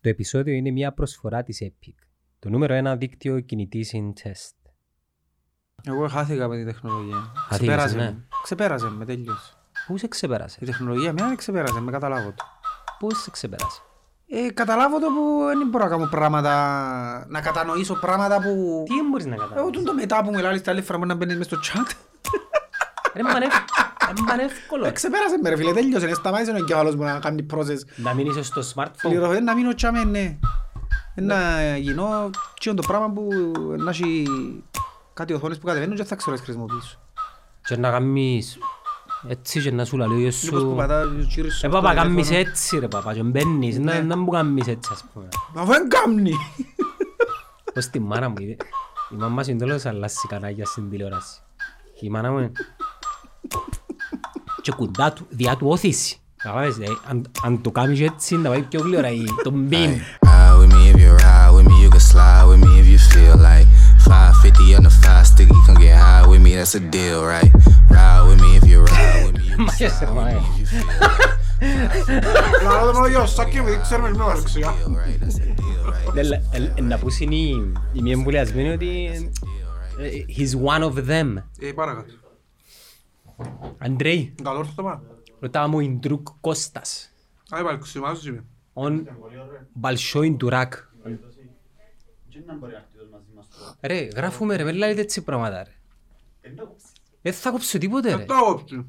Το επεισόδιο είναι μια προσφορά της Epic. Το νούμερο ένα δίκτυο κινητής in test. Εγώ χάθηκα με τη τεχνολογία. Χαθήκες, Ξεπέρασε ναι. με. Ξεπέρασε με, τελείωσε. Πού σε ξεπέρασε, Η τεχνολογία μια ξεπέρασε με, καταλάβω το. πού σε ξεπέρασε; Ε, καταλάβω το που δεν μπορώ να κάνω πράγματα, να κατανοήσω πράγματα που... Τι μπορείς να Εγώ καταλάβεις. τον το μετά που μιλάει στα άλλη φορά να μπαίνεις μες στο chat. Ρε μα είναι ευ- μα είναι εύκολο. Ε, Ξεπέρασε με ρε φίλε, τελείωσε, ε, σταμάτησε ο εγκέφαλος μου να κάνει process. Να μείνεις στο smartphone. Πληροφορία να μείνω τσάμε, ναι. Ε, Να γίνω τσιόν το πράγμα που να έχει κάτι οθόνες που κατεβαίνουν και θα ξέρω να τις χρησιμοποιήσω. Και να κάνεις έτσι και να σου λέει ο γιος Μήπως που σου. πατάω ο κύριος Ε στο παπά κάνεις τηλέφωνο. έτσι ρε παπά και μπαίνεις. Ναι. Να να μου κάνεις έτσι ας πούμε. Αφού δεν κάμνει. Ως τη μάνα μου είδε. Η μαμά σου είναι τέλος αλλάσει κανάλια στην τηλεόραση. Η μάνα μου είναι και κοντά του, διά του όθηση. Καλάβες, ε, δηλαδή, αν, αν το κάνεις έτσι, να πάει πιο γλύωρα ή το μπιν. That's a deal, right? Ride with me if you ride with me. My ass is mine. Να πούσει η μία εμβουλιασμένη ότι ε, he's one of them. Ε, παρακαλώ. Αντρέι, Καλό όρθωμα. ρωτά μου η Ντρουκ Κώστας. Α, είπα, ξυμάζω είμαι. On Balshoi Ντουράκ. Ρε, γράφουμε ρε, με λέτε έτσι πράγματα ρε. Δεν θα κόψω τίποτε ρε. Δεν τα όψει.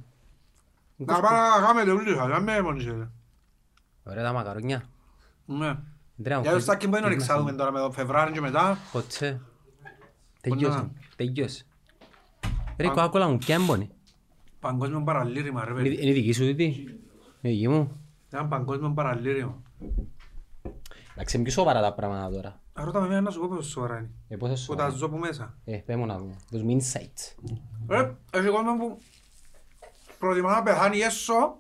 Να πάμε να κάνουμε όλοι σας, δεν με μόνοι σας. Ωραία τα μακαρονιά. Ναι. Αντρέα μου, Για το σάκι μπορεί να εξάδουμε τώρα με το Φεβράριο και μετά. Κότσε. Τελειώσε. να. Τελειώσε. Ρε, κοκακόλα μου, ποια έμπονη. Παγκόσμιο παραλήρημα ρε Είναι παιδί. είναι δική σου τούτη; Είναι δική μου. Ένα παγκόσμιο παραλήρημα. Εντάξει, είναι πιο σοβαρά τα πράγματα τώρα. Α, ρώτα με εμένα να σου πω πόσο σοβαρά είναι. Ε, πόσο Που τα σοβαρά. ζω που μέσα. Ε, πες μου να δούμε. Δώσ' μου insights. Ρε, έχει κόσμο που προτιμά να πεθάνει έσω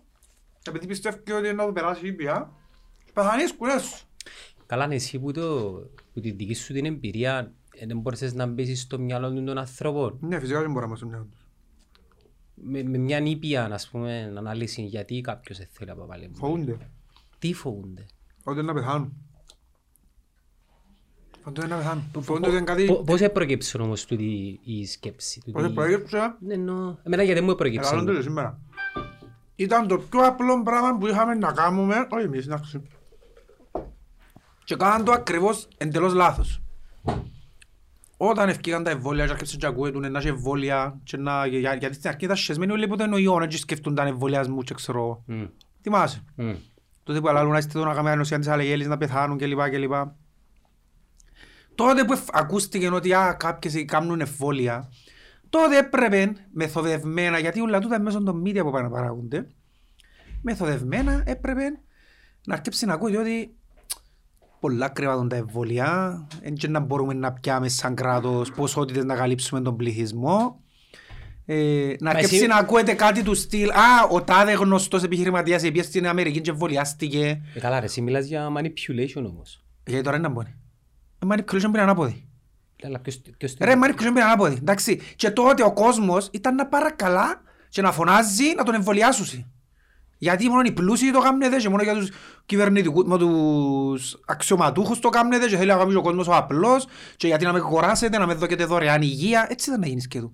επειδή πιστεύει ότι να του περάσει ήπια. Πεθάνει σκουλές σου. Καλά, ναι, εσύ που, το, που τη δική σου την εμπειρία ε, δεν μπορείς να μπεις στο μυαλό του των ανθρώπων. Ναι, φυσικά δεν μπορούμε να στο μυαλό τους. Με, με μια νήπια, ας πούμε, ανάλυση γιατί κάποιος δεν θέλει να πάει πάλι. Φοβούνται. Τι φοβούνται; Ότι να πεθάνουν. Φοβούνται να πεθάνουν. Φοβούνται ότι είναι κάτι... Πο- Πώς έπροκεψε όμως τούτη η σκέψη. Πώς τούτη- προέκυψε, Ναι, εννοώ. Εμένα γιατί μου έπροκεψε. ελάλλον το σήμερα. Ήταν το πιο απλό πράγμα που είχαμε να κάνουμε, όχι εμείς, εντάξει. Και κάναν το ακριβώς εντελώς λάθος. Όταν ευκήγαν τα εμβόλια και άρχισαν και ακούγεται να έχει εμβόλια και να... για- γιατί στην αρχή ήταν σχεσμένοι όλοι που ήταν ο ιόν και σκεφτούνταν εμβολιασμού και ξέρω. Μμ, Θυμάσαι; μμ. Τότε που αλλάζουν να είστε εδώ να κάνουμε ανοσία της αλλαγέλης, να πεθάνουν κλπ. κλπ. Τότε που εφ- ακούστηκε ότι α, κάποιες κάνουν εμβόλια, τότε έπρεπε μεθοδευμένα, γιατί όλα τούτα είναι μέσω των media που πάνε να παράγονται, μεθοδευμένα έπρεπε να αρκέψει να ακούει ότι πολλά κρύβατον τα εμβόλια, δεν και να μπορούμε να πιάμε σαν κράτος ποσότητες να καλύψουμε τον πληθυσμό. Ε, να Μα αρκέψει εσύ- να ακούετε κάτι του στυλ «Α, ο τάδε γνωστός επιχειρηματίας πήγε στην Αμερική και εμβολιάστηκε». Ε, καλά ρε, εσύ μιλάς για manipulation όμως. Γιατί τώρα είναι να μπορεί. Ε, manipulation πριν ανάποδη. Αλλά ποιος, ποιος το... Ρε, manipulation πριν ανάποδη. Εντάξει. Και τότε ο κόσμος ήταν να παρακαλά και να φωνάζει να τον εμβολιάσουν. Γιατί μόνο οι πλούσιοι το κάνουν και μόνο για τους κυβερνητικούς, με τους αξιωματούχους το κάνουν και θέλει να κάνει ο κόσμος ο απλός και γιατί να με κοράσετε, να με δώκετε δωρεάν υγεία. Έτσι ήταν να γίνεις και του.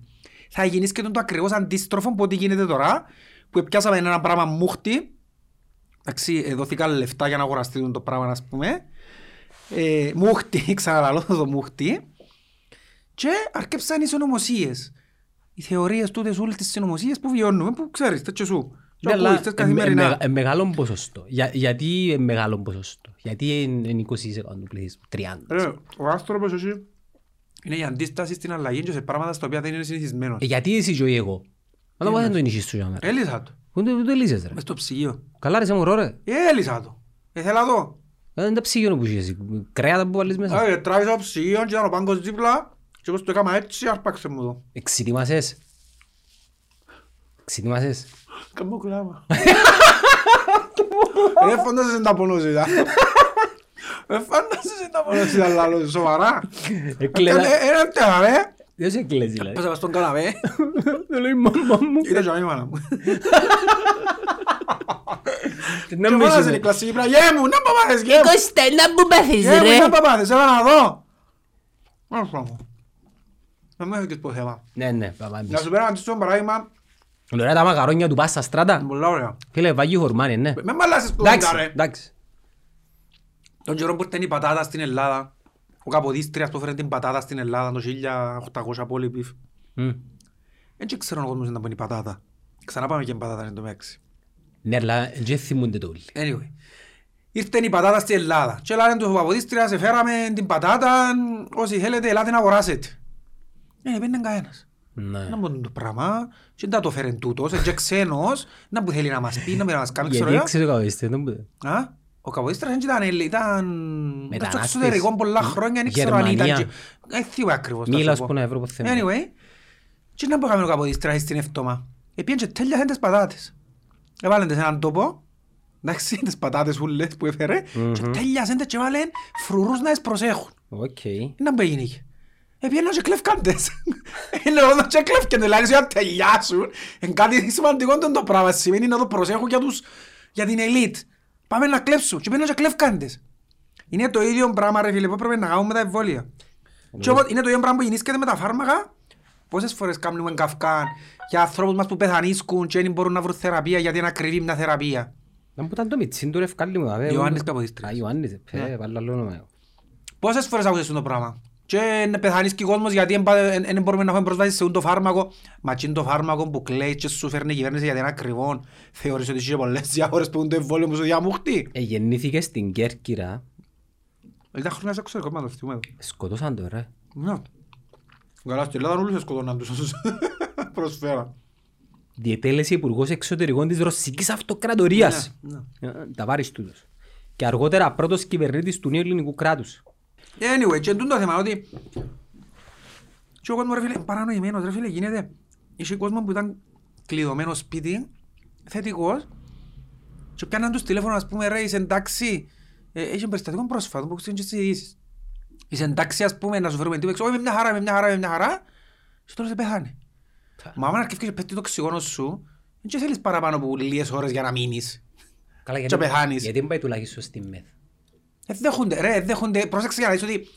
Θα γίνεις και του το ακριβώς αντίστροφο από ό,τι γίνεται τώρα που πιάσαμε ένα πράγμα μούχτη Εντάξει, ε, δόθηκαν λεφτά για να αγοραστεί το πράγμα, ας πούμε. Ε, μούχτη, ξαναλαλώ το μούχτη. Και αρκέψαν οι συνωμοσίες. Οι θεωρίες τούτες όλες τις συνωμοσίες που βιώνουμε, που ξέρεις, τέτοιο σου. Και Ναι, αλλά ακούεις τις εν- εν- καθημερινά. μεγα- εν μεγάλο ποσοστό. Για, γιατί είναι μεγάλο ποσοστό; Γιατί είναι είναι 20% του πληθυσμού, 30%. Ρε, ο άνθρωπος εσύ είναι η αντίσταση στην αλλαγή και σε πράγματα στα οποία δεν είναι συνηθισμένος. Ε, γιατί εσύ και όχι εγώ. Μα το δεν το νησίς σου για μέρα. Έλυσα το. Πού το- πού το λύσες ρε; Μες στο ψυγείο. Καλά ρε σε μωρό ρε. Ε, έλυσα το. Ε, θέλω το. Ε, Δεν τα ψυγείο που είσαι εσύ. Κρέατα που βάλεις μέσα. Ε, τράβησα το ψυγείο και ήταν ο πάγκος δίπλα και όπως το έκανα έτσι, άρπαξε μου το. Εξητήμασες. Εξητήμασες. Καμπό κλάμα. Ρε φαντάζεσαι τα πονώσεις, α. Ρε φαντάζεσαι τα πονώσεις, αλλά λάλο, σοβαρά. Εκλέδα. Ένα τέρα, ρε. Δεν σε εκλέζει δηλαδή. Πέσα στον καναπέ. Δεν λέει η μαμά μου. Ήταν και η μάνα μου. Και Να μόνος μην είναι η σου κλασική πράγμα. Γε μου, να παπάδες, γε μου. Κώστα, να μου πάθεις Γε μου, ρε. να παπάδες, έλα να δω. Ας πω. Να μην έχεις πω θέμα. Ναι, ναι, πάμε Να εμείς. σου πέραμε αντίστοιχο παράδειγμα, Ωραία τα μακαρόνια του πας στα στράτα. πολλά ωραία. Φίλε, βάγει χορμάνι, ναι. Με μαλάσεις που Εντάξει, ρε. εντάξει. Τον καιρό που ήρθε η πατάτα στην Ελλάδα, ο Καποδίστριας που έφερε την πατάτα στην Ελλάδα το 1800 πόλη πιφ. Μμ. Δεν ξέρω ο κόσμος να πει η πατάτα. Ξανά πάμε και η πατάτα εν τω μεταξύ. Ναι, αλλά δεν θυμούνται το όλοι. Anyway. Ήρθε η πατάτα στην Ελλάδα. Και λένε τους Παποδίστρια, σε φέραμε την πατάτα, όσοι θέλετε, ελάτε να αγοράσετε. Ε, δεν είναι κανένας. Ναι. Να μπουν το πράγμα, και δεν το φέρεν τούτος, είναι και ξένος, να που θέλει να μας πει, να μην μας κάνει, ξέρω Γιατί εγώ. έξερε το καβίστε, δεν μπορεί. Α, Ο Καποδίστρας δεν ήταν Έλλη, ήταν στο Μετανάστης. εξωτερικό πολλά χρόνια, δεν ξέρω αν ήταν. Γερμανία. και- Δεν θυμούμαι ακριβώς. να Μίλας, σου ας πω. πούμε, Ευρώπη θέμα. Anyway, και να πω ο Καποδίστρας στην εύτομα. Επίεν και τέλειασαν τις πατάτες. Έβαλαν τις σε έναν τόπο, εντάξει, τις πατάτες ούλες που έφερε, και Μμμ. τέλειασαν τις και έβαλαν φρουρούς να τις προσέχουν. Οκ. Να μπει γίνει. Επιέναν και κλέφκαντες. Είναι εδώ και κλέφκονται, δηλαδή για να τελειάσουν. Είναι κάτι σημαντικό το πράγμα, σημαίνει να το προσέχουν για, τους, για την ελίτ. Πάμε να κλέψουν και πιέναν και κλέφκαντες. Είναι το ίδιο πράγμα ρε φίλε που πρέπει να κάνουμε με τα εμβόλια. Και όποτε- είναι το ίδιο πράγμα που γεννήσκεται με τα φάρμακα. Πόσες φορές κάνουμε καυκάν για ανθρώπους μας που πεθανίσκουν και δεν μπορούν να βρουν θεραπεία γιατί είναι ακριβή μια θεραπεία. Να μου ήταν το μιτσίν του ρε ευκάλλει μου. αβέ, Ιωάννης ο- Καποδίστρας. Α, Ιωάννης, ε, Ναι. πέ, βάλω άλλο όνομα. Πόσες φορές άκουσες το πράγμα; Και να πεθάνεις και ο κόσμος γιατί δεν μπορούμε να έχουμε πρόσβαση σε το φάρμακο. Μα και είναι το φάρμακο που κλαίει και σου φέρνει η κυβέρνηση γιατί είναι ακριβό. Θεωρείς ότι είχε πολλές διάφορες που είναι το εμβόλιο που σου διαμούχτει. Ε, γεννήθηκε στην Κέρκυρα. Ήταν χρόνια σε εξωτερικό, μα το θυμούμαι εδώ. Σκοτώσαν το ρε. Ναι. Καλά, στην Ελλάδα όλους σκοτώναν τους όσους προσφέραν. Διετέλεσε υπουργός εξωτερικών της Ρωσικής Αυτοκρατορίας. Ναι, Ε, Τα βάρεις τούτος. Και αργότερα πρώτος κυβερνήτης του νέου ελληνικού κράτους. Anyway, και εντούν το θέμα ότι και ο κόσμος ρε φίλε, παρανοημένος ρε φίλε γίνεται. Είχε κόσμο που ήταν κλειδωμένο σπίτι, θετικός και πιάναν τους τηλέφωνο ας πούμε ρε είσαι εντάξει, ε, έχει περιστατικό πρόσφατο που ξέρουν και στις ειδήσεις. Είσαι εντάξει ας πούμε να σου φέρουμε τίποτα, όχι με μια χαρά, με μια χαρά, με μια χαρά και τώρα σε πεθάνε. Μα άμα αρκεύει και πέφτει το οξυγόνο σου, δεν θέλεις παραπάνω από λίγες ώρες για να μείνεις. Καλά, Και πεθάνεις. Γιατί δεν πάει τουλάχιστον στη ΜΕΘ. Ε, δέχονται, ρε, δέχονται, πρόσεξε για να δεις ότι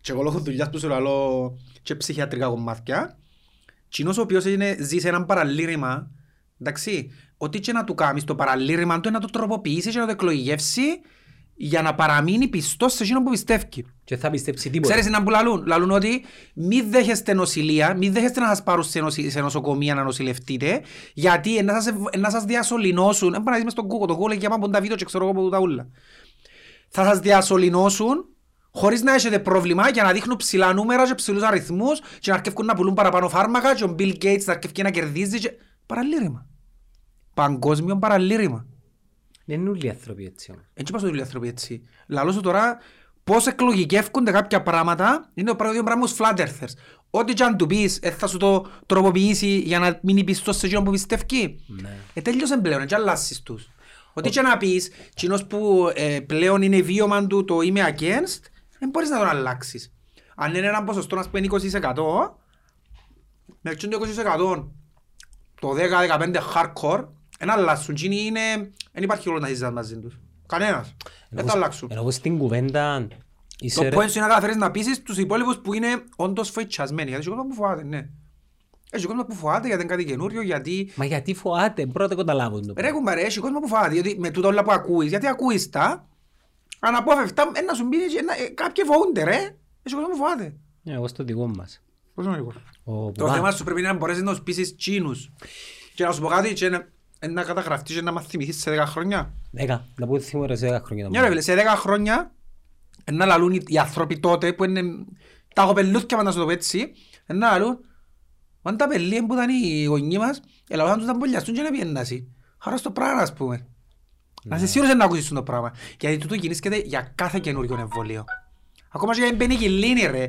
και εγώ λόγω δουλειάς που σου λαλώ και ψυχιατρικά κομμάτια κοινός ο οποίος είναι, ζει σε έναν παραλήρημα εντάξει, ό,τι και να του κάνεις το παραλήρημα του είναι να το τροποποιήσεις και να το εκλογικεύσει για να παραμείνει πιστός σε εκείνο που πιστεύει. Και θα πιστέψει τίποτα. Ξέρεις να που λαλούν, λαλούν ότι μη δέχεστε νοσηλεία, μη δέχεστε να σας πάρουν σε, νοση, σε νοσοκομεία να νοσηλευτείτε, γιατί να σας, να σας διασωληνώσουν, δεν μπορεί να δεις μες στον Google, το Google έχει άμα τα βίντεο και ξέρω εγώ από τα ούλα. Θα σας διασωληνώσουν χωρίς να έχετε πρόβλημα για να δείχνουν ψηλά νούμερα και ψηλούς αριθμούς και να αρκεύουν να πουλούν παραπάνω φάρμακα και ο Bill Gates να αρκεύει να κερδίζει και... Παραλήρημα. Παγκόσμιο παραλήρημα. Δεν είναι όλοι οι άνθρωποι έτσι όμως. Έτσι πας όλοι οι άνθρωποι έτσι. Λαλώ σου τώρα πώς εκλογικεύκονται κάποια πράγματα είναι το πρώτο πράγμα στους flat earthers. Ό,τι και αν του πεις ε, θα σου το τροποποιήσει για να μείνει πιστός σε εκείνο που πιστεύει. Ναι. Ε, τέλειωσε πλέον, έτσι αλλάσεις τους. Ό,τι και να πεις, κοινός που ε, πλέον είναι βίωμα του το είμαι against, δεν μπορείς να τον αλλάξεις. Αν είναι ένα ποσοστό, ας πούμε 20%, με εκείνο το 20% το 10-15 hardcore, δεν αλλάσουν. Εκείνοι είναι, δεν υπάρχει όλος να συζητάς μαζί τους. Κανένας. Δεν θα αλλάξουν. Ενώ πως στην κουβέντα Το είσαι ρε- point σου είναι να καταφέρεις να πείσεις τους υπόλοιπους που είναι όντως φοητσιασμένοι. Γιατί έχει κόσμο που φοβάται, ναι. Έχει κόσμο που φοβάται γιατί είναι κάτι καινούριο, γιατί... Μα γιατί φοάται, πρώτα καταλάβουν το. Ρε κουμπάρε, έχει κόσμο που φοβάται, γιατί με τούτα όλα που ακούεις, γιατί ακούεις τα, αναπόφευκτα, ε, να σου μπει, ε, να- ε, κάποιοι φοβούνται ρε. Έχει κόσμο που φοβάται. Ε, Εγώ στο δικό μας. Πώς είναι λίγο. Ο Το Πουά- θέμα σου πρέπει να μπορέσεις να τους πείσεις τσίνους. Και να σου πω κάτι και να, ε, να καταγραφτείς και να μας θυμηθείς σε 10 χρόνια. Δέκα, να πω θυμώ ρε σε δέκα χρόνια. Ναι ρε φίλε, σε 10 χρόνια ε, να λαλούν οι- οι άνθρωποι τότε που είναι τα κοπελούθια μας να σου το πω έτσι, ε, να λαλούν αν τα πελία που ήταν οι γονείς μας, ελαβούσαν τους να μπολιαστούν και να πιέννασαι. Χαρά στο πράγμα ας πούμε. Να είσαι σίγουρος να ακούσεις το πράγμα. Γιατί τούτο γεννήσκεται για κάθε καινούριο εμβόλιο. Ακόμα και για μπαίνει και λύνει ρε.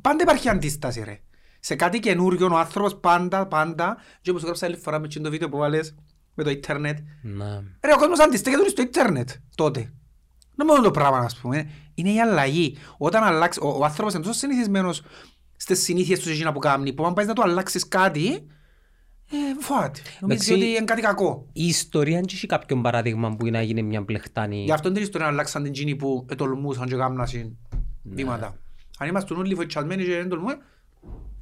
Πάντα υπάρχει αντίσταση ρε. Σε κάτι καινούριο ο άνθρωπος πάντα, πάντα, και όπως γράψα άλλη φορά με το βίντεο που βάλες με το ίντερνετ, Να. Ρε, ο κόσμος αντιστέκεται στο ίντερνετ τότε. Να μόνο το πράγμα, ας πούμε. Είναι η αλλαγή. Όταν αλλάξει, ο, ο άνθρωπος είναι τόσο συνηθισμένος στις συνήθειες τους εκείνα που κάνει, που αν πάει να του αλλάξεις κάτι, Ε, φοβάται. Νομίζεις Εντάξει, ότι είναι κάτι κακό. Η ιστορία δεν έχει κάποιον παράδειγμα που να γίνει μια πλεχτάνη. Γι' αυτόν την ιστορία αλλάξαν την τζίνη που ετολμούσαν και κάμνασαν Ναι. βήματα. Αν είμαστε όλοι φοητσασμένοι και δεν τολμούμε,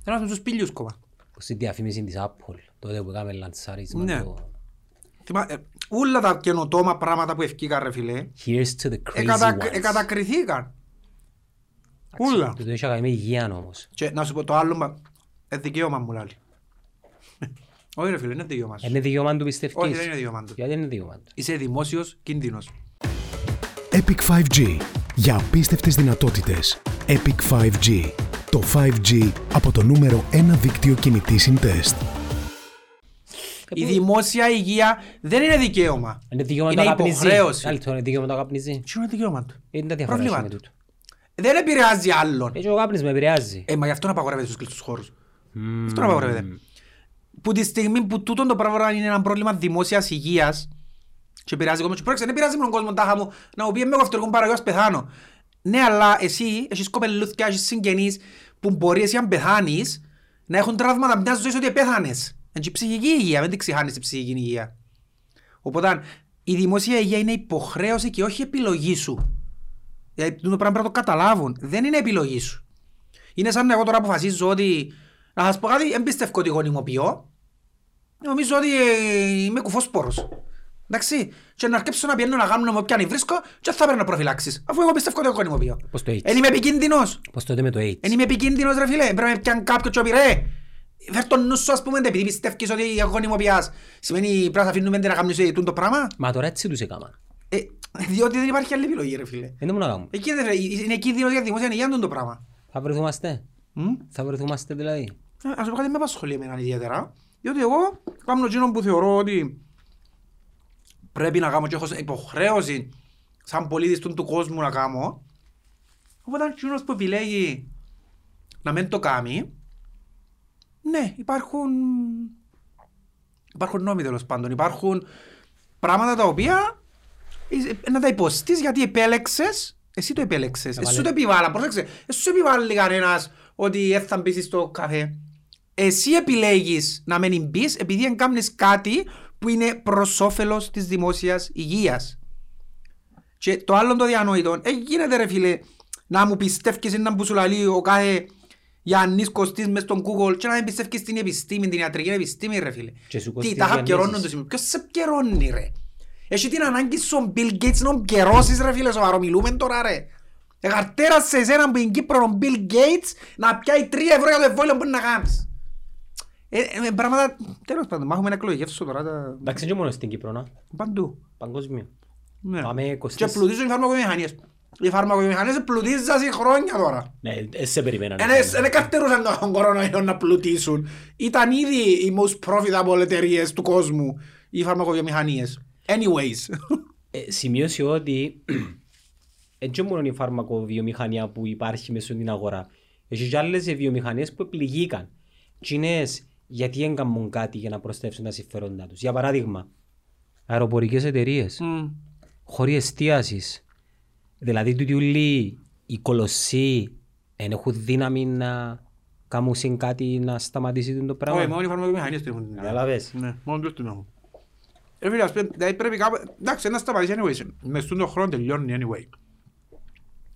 θα είμαστε στους πύλιους κόμμα. Στη διαφήμιση της Apple, τότε που έκαμε λαντσάρισμα Ναι. το Θυμά- ε, Όλα τα καινοτόμα πράγματα που ευκήκαν ρε φίλε, Here's to the crazy εκατα- ones. εκατακριθήκαν. Όλα. Το είχε κάνει με υγεία όμως. Και να σου πω το άλλο, μα- ε, δικαίωμα μου λάλλει. Όχι ρε φίλε, είναι δικαίωμα σου. Είναι δικαίωμα του πιστεύεις. Όχι, δεν είναι δικαίωμα του. Γιατί είναι δικαίωμα του; Είσαι δημόσιος κίνδυνος. Epic 5G. Για απίστευτες δυνατότητες. Epic 5G. Το 5G από το νούμερο 1 δίκτυο κινητής συντεστ. Η δημόσια υγεία δεν είναι δικαίωμα. Είναι δικαίωμα Είναι το καπνίζει. υποχρέωση. Άλλη το είναι δικαίωμα το καπνίζει. Τι είναι δικαίωμα του; Είναι τα διαφορά Πρόβλημα με του. τούτο. Δεν επηρεάζει άλλον. Έτσι ο κάπνις με επηρεάζει. Ε, μα γι' αυτό να απαγορεύεται στους κλειστούς χώρους. Αυτό να απαγορεύεται. Που τη στιγμή που τούτο το πράγμα είναι ένα πρόβλημα δημόσιας υγείας και επηρεάζει κόσμος. Και πρόκειται, δεν επηρεάζει μόνο τον κόσμος τάχα μου να μου πει με κοφτερικό παραγωγός πεθάνω. Ναι, αλλά εσύ έχεις κοπελούθια, έχεις συγγενείς που μπορεί εσύ αν πεθάνεις να έχουν τραύματα μιας ζωής ότι πέθανες. Είναι και η ψυχική υγεία, δεν την ξεχάνεις την ψυχική υγεία. Οπότε η δημόσια υγεία είναι υποχρέωση και όχι επιλογή σου. Δηλαδή, το πράγμα πρέπει να το καταλάβουν. Δεν είναι επιλογή σου. Είναι σαν εγώ τώρα αποφασίζω ότι να σας πω κάτι, δεν πιστεύω ότι γονιμοποιώ. Νομίζω ότι ε, είμαι κουφός πόρος. Εντάξει, και να αρκέψω να πιένω να κάνω με όποιαν βρίσκω και θα παίρνω προφυλάξεις. Αφού εγώ πιστεύω ότι γονιμοποιώ. Πώς το Εν είμαι επικίνδυνος. Πώς τότε με το AIDS. Εν είμαι επικίνδυνος ρε φίλε. Πρέπει να με πιάνει κάποιο και πει ρε. Φέρ τον νου σου ας πούμε επειδή πιστεύεις ότι γονιμοποιάς. Σημαίνει πρέπει να σε αφήνουμε να κάνεις ε, τούτο πράγμα. Μα τώρα έτσι τους έκανα. Ε, διότι δεν υπάρχει άλλη επιλογή ρε φίλε. Δεν μπορούμε να κάνουμε. Εκεί δεν- είναι κίνδυνος για τη δημόσια υγεία τούτο πράγμα. Θα βρεθούμαστε; Μμ. Θα βρεθούμαστε δηλαδή; Ε, Ας πω κάτι με απασχολεί εμένα ιδιαίτερα. Διότι εγώ κάνω εκείνο που θεωρώ ότι πρέπει να κάνω και έχω υποχρέωση σαν πολίτης του, του κόσμου να κάνω. Οπότε εκείνος που επιλέγει να μην το κάνει, ναι, υπάρχουν, υπάρχουν νόμοι τέλος πάντων. Υπάρχουν πράγματα τα οποία ε, να τα υποστείς γιατί επέλεξες, εσύ το επέλεξες, εσύ σου το επιβάλλα, πρόσεξε, εσύ σου επιβάλλει κανένας ότι δεν θα μπεις στο καφέ. Εσύ επιλέγεις να μην μπεις επειδή δεν κάνεις κάτι που είναι προς όφελος της δημόσιας υγείας. Και το άλλο το διανόητο, ε, γίνεται ρε φίλε, να μου πιστεύεις να που σου λαλεί ο κάθε Γιάννης Κωστής μες στον Google και να μην πιστεύεις στην επιστήμη, την ιατρική επιστήμη ρε φίλε. Και σου Τι, κοστίζει τα Γιάννης. χαπκερώνουν το σημείο. Ποιος σε πκερώνει ρε; Έχει την ανάγκη σου ο Bill Gates να πκερώσεις ρε φίλε, σοβαρό μιλούμε τώρα ρε. Εγαρτέρασε εσένα που είναι Κύπρο ο Bill Gates να πιάει 3 ευρώ για το εμβόλιο που είναι να κάνεις. Ε, ε, πράγματα, τέλος πάντων, μάχουμε ένα εκλογικές σου τώρα, τα... Εντάξει και μόνο στην Κύπρο να. παντού. Παγκόσμιο. Ναι. Πάμε Και κοστίς. πλουτίζουν οι φαρμακοβιομηχανίες. Οι φαρμακοβιομηχανίες πλουτίζαν σε χρόνια τώρα. Ναι, ε, σε περιμέναν. Δεν καρτερούσαν τον κορονοϊό να πλουτίσουν. Ήταν ήδη οι most profitable εταιρείες του κόσμου, οι φαρμακοβιομηχανίες. Anyways. Ε, σημείωσε ότι έτσι μόνο η φαρμακοβιομηχανία που υπάρχει μέσα στην αγορά. Έχει και άλλες βιομηχανίες που πληγήκαν. Τσινές γιατί έγκαμουν κάτι για να προστεύσουν τα συμφέροντά τους. Για παράδειγμα, αεροπορικές εταιρείες, χώροι εστίασης. Δηλαδή τούτοι όλοι οι κολοσσοί δεν έχουν δύναμη να κάνουν κάτι να σταματήσει το Όχι, πράγμα. μόνο οι φαρμακοβιομηχανίες την έχουν. Καταλαβες. Ναι, μόνο τους την έχουν. Ε, φίλε, ας πούμε, δηλαδή πρέπει κάπου... Εντάξει, να σταματήσει anyways. Μες στον χρόνο τελειώνει anyway.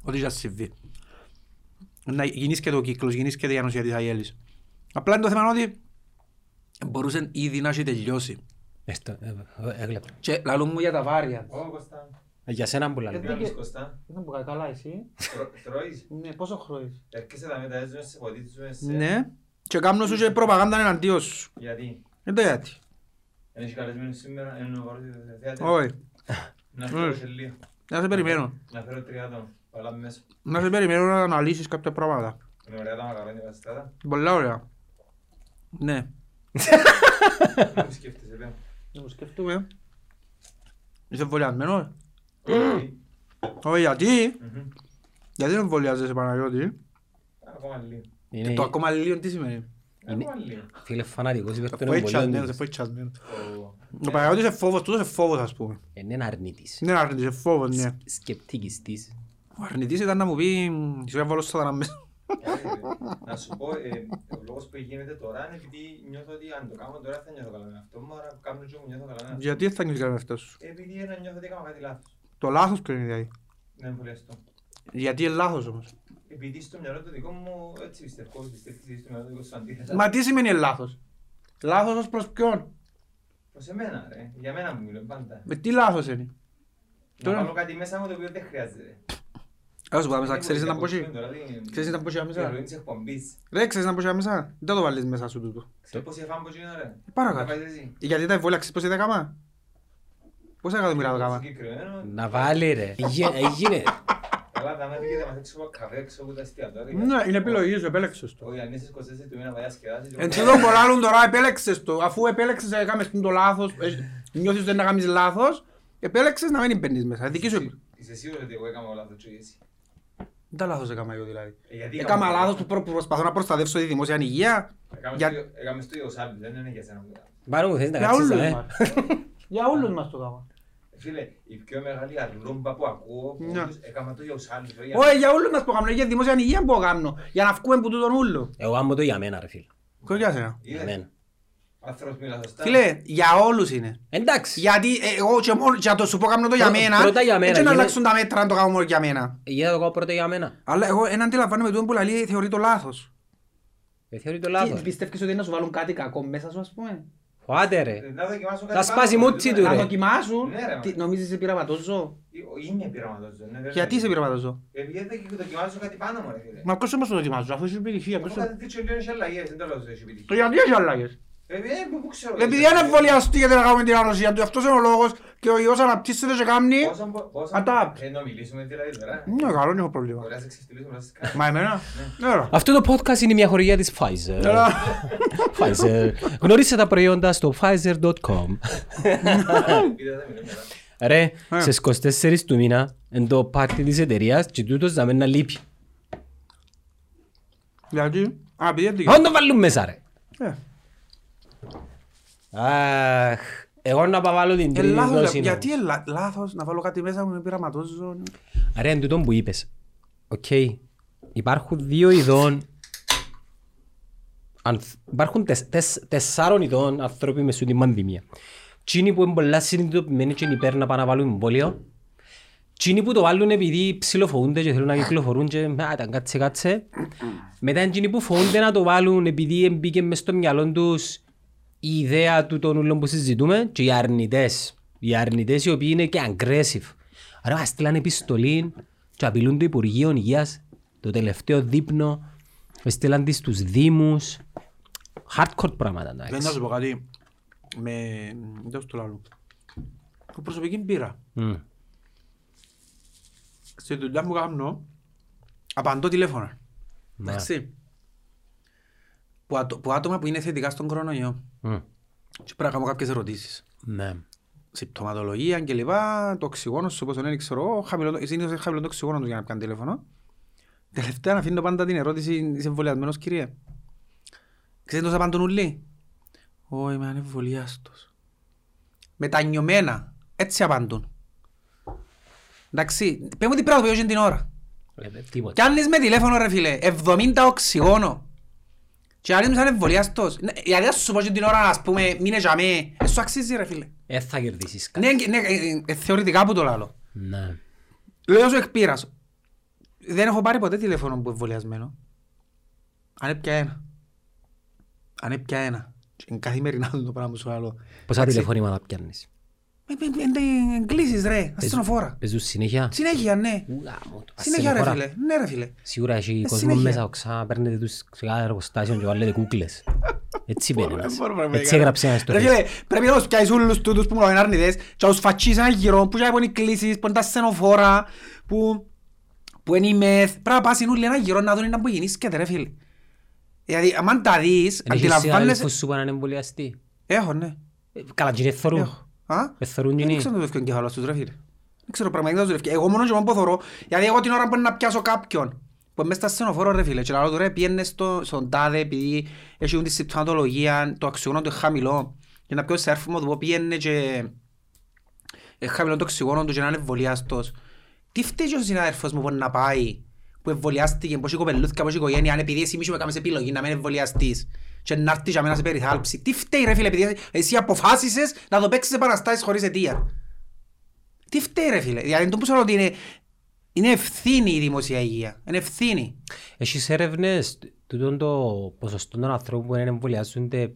Ό,τι και συμβεί. Να γεννήσκεται ο κύκλος, γεννήσκεται η ανοσία της αγέλης. Απλά είναι το θέμα ότι μπορούσε ήδη να έχει τελειώσει. Έστω, ε, ε, έκλεπα. Και λαλούν μου για τα βάρια. Ω Κωστά, Ε, Για σένα που λέμε. Ε, γράμμεις Κωστά, Δεν μου καλά εσύ. Τρο- τρώεις, Ναι, πόσο χρόνο έρχεσαι τα μεταέζουν σε ποτίτη σου σε... Ναι. Και κάνω σου και προπαγάνδα εναντίον σου. Γιατί, Δεν το γιατί. Δεν έχει καλεσμένους σήμερα, είναι ο βαρός του θέατρο. Όχι. Να φέρω σε λίγο, Να σε περιμένω. να φέρω τρία άτομα, παλά μέσα. Να σε περιμένω να αναλύσεις κάποια πράγματα. Είναι ωραία τα μακαρόνια παστάτα, Πολλά ωραία. Ναι. να μου σκέφτεσαι λέω. Να το σκεφτούμε. Είσαι εμβολιασμένος; Όχι. Όχι γιατί; Μμμ. Γιατί δεν εμβολιάζεσαι Παναγιώτη; Ακόμα λίγο. Είναι, Το ακόμα λίγο τι σημαίνει; Ακόμα λίγο. φίλε φανατικός υπέρ των Φοητσασμένος, εμβολίων. φοητσασμένος. Ο- Ο Παναγιώτης είναι φόβος, τούτος είναι φόβος ας πούμε. Είναι ένα αρνητής. Δεν είναι αρνητής, είναι φόβος, ναι. Σκεπτικιστής. Ο αρνητής ήταν να μου πει «Σου έβαλω σατανά μέσα». Να σου πω, ε, ο λόγος που γίνεται τώρα είναι επειδή νιώθω ότι αν το κάνω τώρα θα νιώθω καλά με αυτό μου, άρα που κάνω και μου νιώθω καλά με αυτό. Γιατί θα νιώσεις καλά με αυτός; Σου. Επειδή ένα νιώθω ότι έκανα κάτι λάθος. Το λάθος ποιο είναι δηλαδή; Να εμβολιαστώ. Γιατί είναι λάθος όμως; Επειδή στο μυαλό το δικό μου έτσι πιστεύω, πιστεύω ότι στο μυαλό το δικό σου αντίθετα. Μα τι σημαίνει λάθος; Λάθος ως προς ποιον; Προς εμένα ρε, για μένα μου μιλούν πάντα. Με τι λάθος είναι; Να Τώρα- βάλω κάτι μέσα μου το οποίο δεν χρειάζεται. Ας σου πω μέσα, Είναι ξέρεις πολύ να μπω κακό τώρα, δηλαδή, Ξέρεις να μπω η μέσα. ροή της εκπομπής. Ρε, ξέρεις να μπω μέσα. Δεν το βάλεις μέσα σου τούτο. Ξέρεις πώς έφαμε από εκείνο ρε. Παρακάτω. Να πάεις εσύ. Γιατί τα εμβόλια ξέρεις πώς είναι κάμα. Πόσα εκατομμύρια το κάμα. Συγκεκριμένο, Να βάλει ρε. Εγι- Έγινε. Καλά, θα με πήγε να μας έξω από καφέ, έξω από τα εστιατόρια. Ναι, είναι επιλογής σου, επέλεξες το. Όχι, αν είσαι 24 του μήνα πάει να σκεδάσεις. Εν τούτο που λάλλουν τώρα επέλεξες το. Αφού επέλεξες να κάνεις το λάθος, ε, νιώθεις ότι δεν να κάνεις λάθος, επέλεξες να μην μπαίνεις μέσα. Δική σου επιλογή. Είσαι σίγουρος ότι εγώ έκανα λάθος και εσύ; Δεν τα λάθος έκανα εγώ δηλαδή. Ε, γιατί Έκανα έκανα- λάθος; που προ- προσπαθώ να προστατεύσω τη δημόσια υγεία. Έκαμε Για- στο- Έκαμε στο ίδιο σάμπι, δεν είναι για σένα που έκανα. Πάρε μου θες να Για κάτσεις, όλους ε. μας. Για όλους μας το κάμα. Φίλε, η πιο μεγάλη αρλούμπα που ακούω, που Ναι. όλους έκαμα το ίδιο σάμπι. Όχι, για όλους μας το κάνω, για τη δημόσια υγεία που κάνω. Για να βγούμε από τούτον ούλο. Εγώ άμμω το για μένα ρε φίλε. Κοίτα για σένα. Για μένα. Άνθρωπος μιλά σωστά. Φίλε, για όλους είναι. Εντάξει. Γιατί ε, εγώ και μόνο και να το σου πω κάνω το για Πρω- μένα, πρώτα για μένα, έτσι να γίνεται- αλλάξουν τα μέτρα αν το κάνω μόνο για μένα. Για το κάνω πρώτα για μένα. Αλλά εγώ ένα αντιλαμβάνομαι τούτο που λέει θεωρεί το λάθος. Δεν θεωρεί το Τι, λάθος. Πιστεύεις ότι είναι να σου βάλουν κάτι κακό μέσα σου ας πούμε; Φάτε Ε, ρε. Να δοκιμάσω Θα κάτι σπάσει πάνω, μούτσι δεν του, Να ρε. δοκιμάσουν, Ναι, ρε, τι, μα. νομίζεις είσαι πειραματόζω; Ε, Είμαι πειραματόζω. ναι, βέβαια. Γιατί είσαι πειραματόζω; Επειδή δεν δοκιμάζω κάτι πάνω μου, ρε φίλε. Μα ποιος όμως το δοκιμάζω, αφού είσαι επιτυχία. Αφού ποιος το- κάτι τέτοιο λέω έχει αλλαγές, δεν το λέω ότι έχει επιτυχία. Το γιατί έχει αλλαγές. Ε, ε, πού ξέρω. Επειδή είναι εμβολιαστή γιατί να κάνουμε την ανοσία του, αυτός είναι ο λόγος και ο ιός αναπτύσσεται και κάνει. Πόσο μπο- πόσο- Adapt. Ε, να μιλήσουμε δηλαδή τώρα. Ναι, καλό, δεν έχω πρόβλημα. Μπορεί να σε ξεφτυλίσουμε, να σε σκάσουμε. Μα εμένα, ναι ρε. Αυτό το podcast είναι μια χορηγία της Pfizer. Έλα. Pfizer. Γνωρίστε τα προϊόντα στο pfizer.com. Πείτε τα μιλούμε, ρε. Ρε, Ε. στις 24 του μήνα, εν το πάρτι της εταιρείας και τούτος να μένει να λείπει. Γιατί, α, επειδή δεν Αν το βάλουν μέσα ρε. Ε. Αχ, εγώ να πάω βάλω την Ε, τρίτη λάθος, δόση. γιατί είναι λά- λάθος να βάλω κάτι μέσα μου με πειραματόζω. Ρε, εν τούτον που είπες. Οκ. Υπάρχουν δύο ειδών ανθ- Υπάρχουν τεσ- τεσ- τεσσάρων ειδών άνθρωποι μες σου την πανδημία. Τσίνοι που είναι πολλά συνειδητοποιημένοι και είναι υπέρ να πάνε να βάλουν εμβόλιο. Τσίνοι που το βάλουν επειδή ψιλοφοβούνται και θέλουν να κυκλοφορούν και «Α, ήταν κάτσε κάτσε». Μετά είναι τσίνοι που φοβούνται να το βάλουν επειδή μπήκε μες στο μυαλό τους η ιδέα του των ούλων που συζητούμε και οι αρνητές. Οι αρνητές οι οποίοι είναι και aggressive. Άρα μας στείλαν επιστολή και απειλούν το Υπουργείο Υγείας το τελευταίο δείπνο. Στείλαν τις στους Δήμους. Hardcore πράγματα. εντάξει. Δεν να σου πω κάτι. Με... Δεν σου το λάλλω. Που προσωπική πείρα. Μμ. Στη δουλειά μου κάνω, απαντώ τηλέφωνα. Ναι. Εντάξει. Που, άτο- που άτομα που είναι θετικά στον κορονοϊό. Μμ. Και πρέπει να κάνω κάποιες ερωτήσεις. Ναι. Συμπτωματολογία και λοιπά, το οξυγόνος σου, πώς το λένε, ξέρω εγώ, χαμηλό, συνήθως είναι χαμηλό το οξυγόνο τους για να πιάνει τηλέφωνο. Τελευταία να αφήνω πάντα την ερώτηση, είσαι εμβολιασμένος κυρία. Ξέρετε πώς απαντούν ούλοι. Ω, είμαι ανεμβολιάστος. Μετανιωμένα, έτσι απαντούν. Εντάξει, πες μου τι πράγμα που την ώρα. Ε, Τίποτα. Κι αν λες με τηλέφωνο ρε φίλε, 70 οξυγόνο. Και αν είσαι ανεμβολιάστος. Ναι, Γιατί να σου πω και την ώρα, ας πούμε, μείνε για με, ε, σου αξίζει ρε φίλε. Ε, θα κερδίσεις κάτι. Ναι, ναι, ε, ε, θεωρητικά που το λάλλω. Ναι. Λέω σου εκπείρας. Δεν έχω πάρει ποτέ τηλέφωνο που εμβολιασμένο. Αν έπια ένα. Αν έπια ένα. Και είναι καθημερινά το πράγμα που σου λέω. Πόσα τηλεφωνήματα πιάνεις. Εγκλήσεις ρε, ασθενοφόρα. Παίζουν συνέχεια. Συνέχεια, ναι. Ου, γάμο το. Συνέχεια ρε Ασθενοφόρα. φίλε. Ναι ρε φίλε. Σίγουρα έχει κόσμο συνέχεια. μέσα οξά, παίρνετε τους σε κάθε εργοστάσιο και βάλετε κούκλες. Έτσι είπε ένας. μπορούμε να Έτσι κάνουμε. έγραψε ένας στο Ρε Facebook. φίλε, πρέπει να τους πιάσεις όλους τούτους που μου λένε αρνητές και να τους φατσίσεις ένα γύρο που είναι οι κλήσεις, που είναι τα ασθενοφόρα, που, που είναι η μεθ. Πρέπει να πας όλοι ένα γύρο να δουν να που γεννήσκεται ρε φίλε. Δηλαδή, αν τα δεις, Εν έχεις αντιλαμβάνεσαι... συνάδελφους σου που να είναι εμβολιαστοί. Έχω, ναι. Ε, Καλά, και είναι θωρούν. Έχω. Α; Ε, θωρούν και Δεν είναι. ξέρω το ευκαιρία κεφάλαιο στους ρε φίλε. Δεν ξέρω πραγματικά το ευκαιρία. Εγώ μόνος και μόνο που θωρώ, γιατί εγώ την ώρα που να πιάσω κάποιον, που είμαι στα στενοφόρο ρε φίλε, και λέω του ρε πιένε στο, στον τάδε επειδή έχουν τη συμπτωματολογία, το αξιογόνο του είναι χαμηλό, και να πιω σε έρφο μου του πω πιένε και ε, χαμηλό το αξιογόνο του και να είναι εμβολιάστος. Τι φταίει και ο συνάδελφος μου που να πάει, που που εμβολιάστηκε, πώς η κοπελούθηκα, πώς η οικογένεια, αν επειδή εσύ μη σου έκαμες επιλογή να μην εμβολιαστείς και να έρθεις για μένα σε περιθάλψη. Τι φταίει ρε φίλε, επειδή εσύ αποφάσισες να το παίξεις επαναστάσεις χωρίς αιτία. Τι φταίει ρε φίλε, δηλαδή το που σου λέω ότι είναι, είναι ευθύνη η δημοσία υγεία, είναι ευθύνη. Έχεις έρευνες τούτον το ποσοστό των ανθρώπων που δεν εμβολιάζονται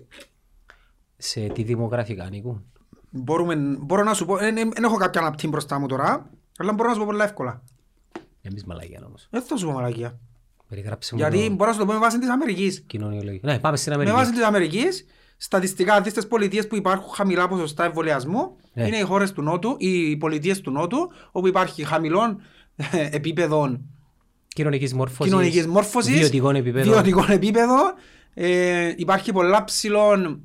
σε τι δημογραφικά ανήκουν. Μπορούμε, μπορώ να σου πω, δεν δεν έχω κάποια αναπτύν μπροστά μου τώρα, αλλά μπορώ να σου πω πολλά εύκολα. Εμείς μαλακία όμως. Δεν θα σου πω μαλακία. Περιγράψε μου Γιατί το μπορώ να σου το πω με βάση της Αμερικής. κοινωνιολογικό. Ναι, πάμε στην Με Αμερική. βάση της Αμερικής, στατιστικά δεις τις πολιτείες που υπάρχουν χαμηλά ποσοστά εμβολιασμού, Ναι. είναι οι χώρες του Νότου, οι πολιτείες του Νότου, όπου υπάρχει χαμηλών ε, επίπεδων Κοινωνικής μόρφωσης. κοινωνικής μόρφωσης, Βιωτικών επίπεδων. βιωτικών επίπεδων, ε, υπάρχει πολλά ψηλών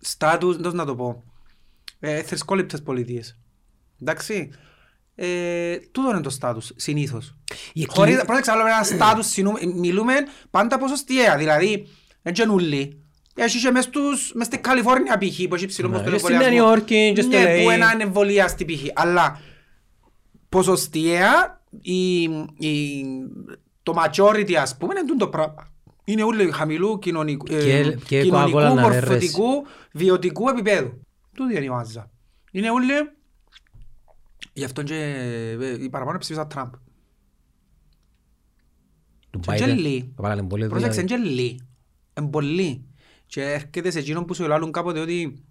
στάτους, πώς να το πω, ε, θρησκόληπτες πολιτείες. Εντάξει. Ε, τούτο είναι το στάτους, συνήθως. Η Χωρίς, εκκίνη- πρόσεξε άλλο ένα στάτους, συνούμε- μιλούμε πάντα ποσοστιαία, δηλαδή, δεν γενούλοι. Έχεις και μες, τους, μες στην Καλιφόρνια π.χ. που έχει ψηλό Ναι, ποσοστό και στη εμβολιασμού. Νέα Υόρκη και στο Ναι, LA. που ένα είναι εμβολιάστη π.χ. Αλλά ποσοστιαία η, η, το majority ας πούμε είναι το πράγμα. Είναι όλοι χαμηλού κοινωνικού, ε, Και- και κοινωνικού coca-cola να μορφωτικού, βιωτικού επίπεδου. Τούτο είναι η μάζα. Είναι όλοι, γι' αυτό και ε, οι παραπάνω ψήφισαν Τραμπ. Του Και Biden. γελί. Το βάλανε πολύ Πρόσεξε, δουλειά. είναι γελί. Είναι πολύ. Και έρχεται σε εκείνον που σου λάλλουν κάποτε ότι,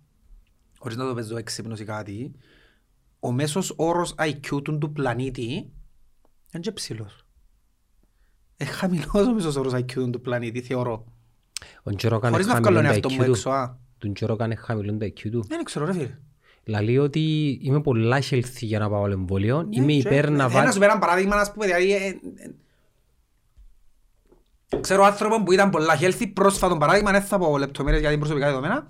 χωρίς να το παίζω έξυπνος ή κάτι, ο μέσος όρος IQ του του πλανήτη είναι και ψηλός. Είναι χαμηλός ο μέσος όρος IQ του του πλανήτη, θεωρώ. Ο Τζέρο κάνει Χωρίς να χαμηλό βγάλω το εαυτό IQ μου του. έξω, α. Τον Τζέρο κάνει χαμηλό το IQ του. Δεν ξέρω ρε φίλε. Λαλεί ότι είμαι πολλά healthy για να πάω εμβόλιο. Είμαι Ναι, υπέρ και- να ε, βάλω... Να σου πω ένα παράδειγμα, να σου πούμε, δηλαδή, ε, ε, Ξέρω άνθρωπο που ήταν πολλά healthy, πρόσφατο παράδειγμα, δεν θα πω λεπτομέρειες γιατί είναι προσωπικά δεδομένα.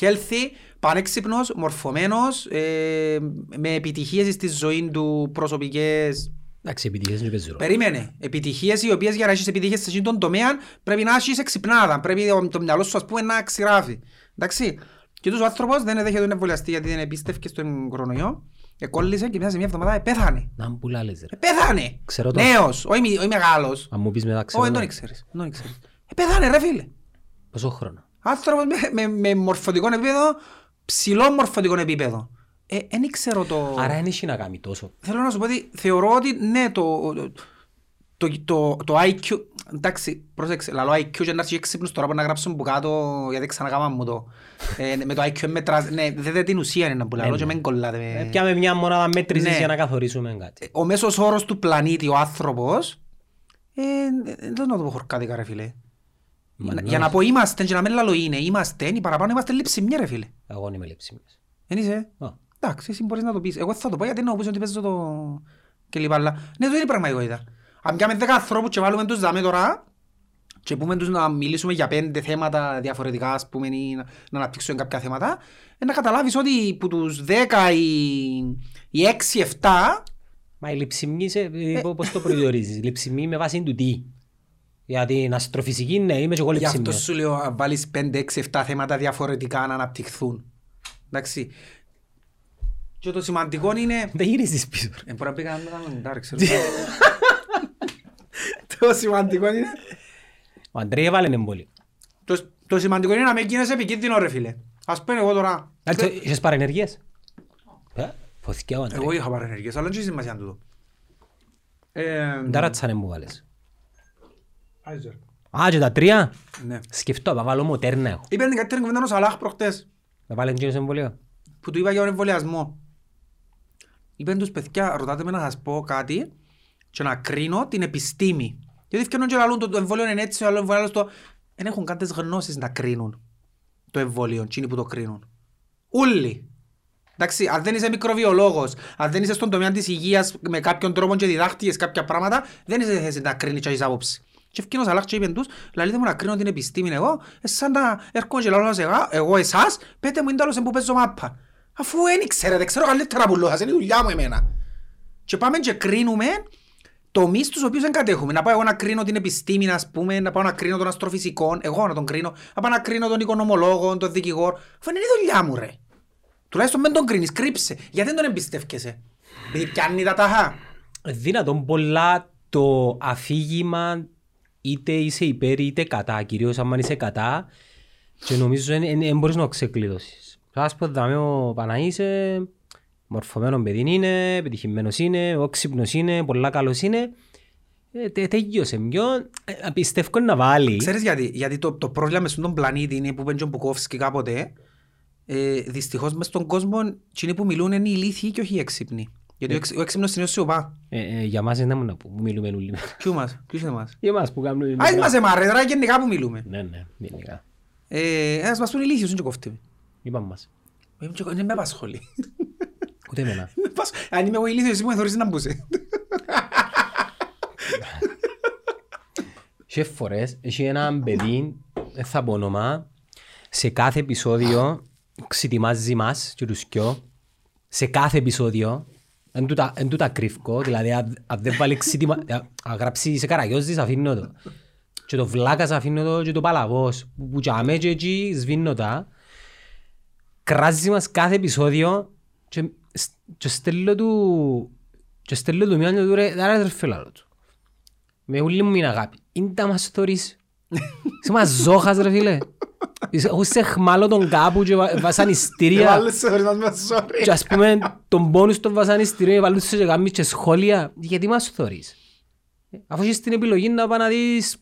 Healthy, πανέξυπνος, μορφωμένος, ε, με επιτυχίες στη ζωή του προσωπικές. Εντάξει, επιτυχίες είναι παίζει ρόλο. Περίμενε. Επιτυχίες οι οποίες για να έχεις επιτυχίες σε αυτόν τον τομέα πρέπει να έχεις εξυπνάδα. Πρέπει το, το μυαλό σου ας πούμε να ξηράφει. Εντάξει. Και τους ο άνθρωπος δεν δέχεται να εμβολιαστεί γιατί δεν επίστευκε στον κορονοϊό. Εκόλλησε και μέσα σε μια εβδομάδα πέθανε. Να μου πουλάλες ρε. Ε, Πέθανε. Ξέρω το. Νέος, όχι, μη- όχι μεγάλος. Αν μου πεις μετά Όχι, ξέρω δεν το. τον ήξερες. Δεν τον ήξερες. Ε, Πέθανε ρε φίλε. Πόσο χρόνο; Άνθρωπος με, με, με μορφωτικό επίπεδο, ψηλό μορφωτικό επίπεδο. Ε, δεν ήξερα το... Άρα δεν έχει να κάνει τόσο. Θέλω να σου πω ότι θεωρώ ότι ναι, το, το, το, το IQ, εντάξει, πρόσεξε, λαλό IQ και να έρθει έξυπνος τώρα που να γράψουν που κάτω, γιατί ξανακάμα μου το. Ε, με το IQ μετράς, ναι, δεν δεν την ουσία είναι που λαλό και μεν κολλάτε. με- Ε, Πιάμε μια μονάδα μέτρησης Ναι. για να καθορίσουμε κάτι. Ο μέσος όρος του πλανήτη, ο άνθρωπος, ε, δεν θέλω να το πω χορκάδικα ρε φίλε. Μα Για- ναι. Για να πω είμαστε και να μην λαλό είναι, είμαστε, οι παραπάνω είμαστε λείψιμοι ρε φίλε. Εγώ είμαι λεψίμης. Δεν είσαι; Α. Εντάξει, εσύ μπορείς να το πεις. Εγώ θα το πω γιατί να πεις ότι παίζω το... και λοιπά. Αλλά ναι, το είναι η πραγματικότητα. Αν πιάμε δέκα ανθρώπους και βάλουμε τους δάμε τώρα και πούμε τους να μιλήσουμε για πέντε θέματα διαφορετικά, ας πούμε, ή να, να αναπτύξουμε κάποια θέματα, ε, να καταλάβεις ότι που τους δέκα ή, ή έξι, εφτά, Μα η λειψιμή, σε- ε, πώς το προσδιορίζεις. Η λειψιμή με βάση του τι; Για την αστροφυσική, ναι, είμαι και εγώ γι' αυτό λειψιμός. σου λέω να βάλεις πέντε, έξι, εφτά θέματα διαφορετικά να αναπτυχθούν. Εντάξει. Και το σημαντικό είναι... Δεν γυρίζεις πίσω. ρε. Ε, μπορεί να πει κανένα δαμεντάρι, ξέρω. Το σημαντικό είναι... Ο Αντρέι έβαλε εμβόλιο. Το, το σημαντικό είναι να μην γίνεσαι επικίνδυνο ρε φίλε. Ας πούμε εγώ τώρα... Also, Είχες παρενεργίες. Ε, Φωθήκε ο Αντρέι. Εγώ είχα παρενεργίες, αλλά δεν έχει σημασία τούτο. Ε, Νταράτσανε μου βάλες. Άιζερ. Α, και τα τρία; Ναι. Σκεφτώ, θα βάλω μοτέρνα έχω. Είπε την καλύτερη κουβέντα ο Σαλάχ προχτές, Θα βάλω και εμβόλιο. που του είπα για τον εμβολιασμό. Είπε τους παιδιά, ρωτάτε με να σας πω κάτι και να κρίνω την επιστήμη. Γιατί φτιάχνουν και λαλούν το, το εμβόλιο είναι έτσι, το άλλο εμβόλιο στο... Δεν έχουν καν τις γνώσεις να κρίνουν το εμβόλιο, εκείνοι που το κρίνουν. Ούλοι. Εντάξει, αν δεν είσαι μικροβιολόγος, αν δεν είσαι στον τομέα της υγείας με κάποιον τρόπο και διδάχτηκες κάποια πράγματα, δεν είσαι σε θέση να κρίνεις και έχεις άποψη. Και ευκαιρός Αλάχ και είπε τους, λαλείτε μου να κρίνω την επιστήμη εγώ, ε, σαν να έρχομαι και λαλώ σε εγώ, εγώ εσάς, πέτε μου είναι τέλος που παίζω μάπα. Αφού δεν ξέρετε, ξέρω καλύτερα που λέω, είναι η δουλειά μου εμένα. Και πάμε και κρίνουμε τομείς τους οποίους δεν κατέχουμε. Να πάω εγώ να κρίνω την επιστήμη, ας πούμε, να πάω να κρίνω τον αστροφυσικό, εγώ να τον κρίνω, να πάω να κρίνω τον οικονομολόγο, τον δικηγόρο. Αφού είναι η δουλειά μου, ρε. Τουλάχιστον μην τον κρίνεις, κρύψε. Γιατί δεν τον εμπιστεύκεσαι; Επειδή πιάνει τα τάχα. Δυνατόν πολλά το αφήγημα είτε είσαι υπέρ είτε κατά, κυρίως αν είσαι κατά και νομίζω δεν μπορείς να το ξεκλείδωσεις. Θα σας πω δάμε ο Παναής ε, μορφωμένος παιδί είναι, επιτυχημένος είναι, όξυπνος είναι, πολλά καλός είναι. Ε, τε- Τέλειωσε. Πιο ε, πιστεύω να βάλει. Ξέρεις γιατί, γιατί το, το πρόβλημα μες στον πλανήτη είναι που είπε ο Μπουκόφσκι κάποτε ε, δυστυχώς μες στον κόσμο εκείνοι που μιλούν είναι οι ηλίθιοι και όχι οι έξυπνοι. Γιατί ο, εξ, ο έξυπνος είναι ο σιωπά. Ε, ε, για μας δεν ήμουν που μιλούμε όλοι. Ποιου μας, ποιος είναι εμάς. Για μας που κάνουμε... Α, είμαστε μα ρε, τώρα γενικά που μιλούμε. Ναι, ναι, γενικά. Ε, ας μας πούν ηλίθιος, είναι και κόφτη. Είπαμε μας. Είμαι και- Δεν με απασχολεί. Ούτε εμένα. Με απασχολεί. Αν είμαι εγώ ηλίθιος, εσύ μου εθωρείς να μπούσε. Και φορές έχει ένα παιδί, δεν θα πω όνομα, σε κάθε επεισόδιο ξετοιμάζει μας και τους κοιό, σε κάθε επεισόδιο, εν τούτα, εν τούτα κρύφκο, δηλαδή αν, αν δεν βάλει ξετοιμα... αν γράψεις σε καραγιόζης αφήνω το. Και το βλάκας αφήνω το και το παλαβός, που που τσάμε και εκεί σβήνω τα. Κράζει μας κάθε επεισόδιο και, και στέλνω του και στέλνω του μια και του ρε, άρα ρε φίλο του. Με ούλη μου είναι αγάπη. Είναι τα μας θωρείς. Είσαι μας ζόχας ρε φίλε. Είσαι- Έχω σε χμάλω τον κάπου και βα- βασανιστήρια. Βάλε σε χωρίς να με sorry. Και ας πούμε τον πόνους των βασανιστήριων βάλουν και κάνεις και σχόλια. Γιατί μας θωρείς. Αφού έχεις την επιλογή να πάει να δεις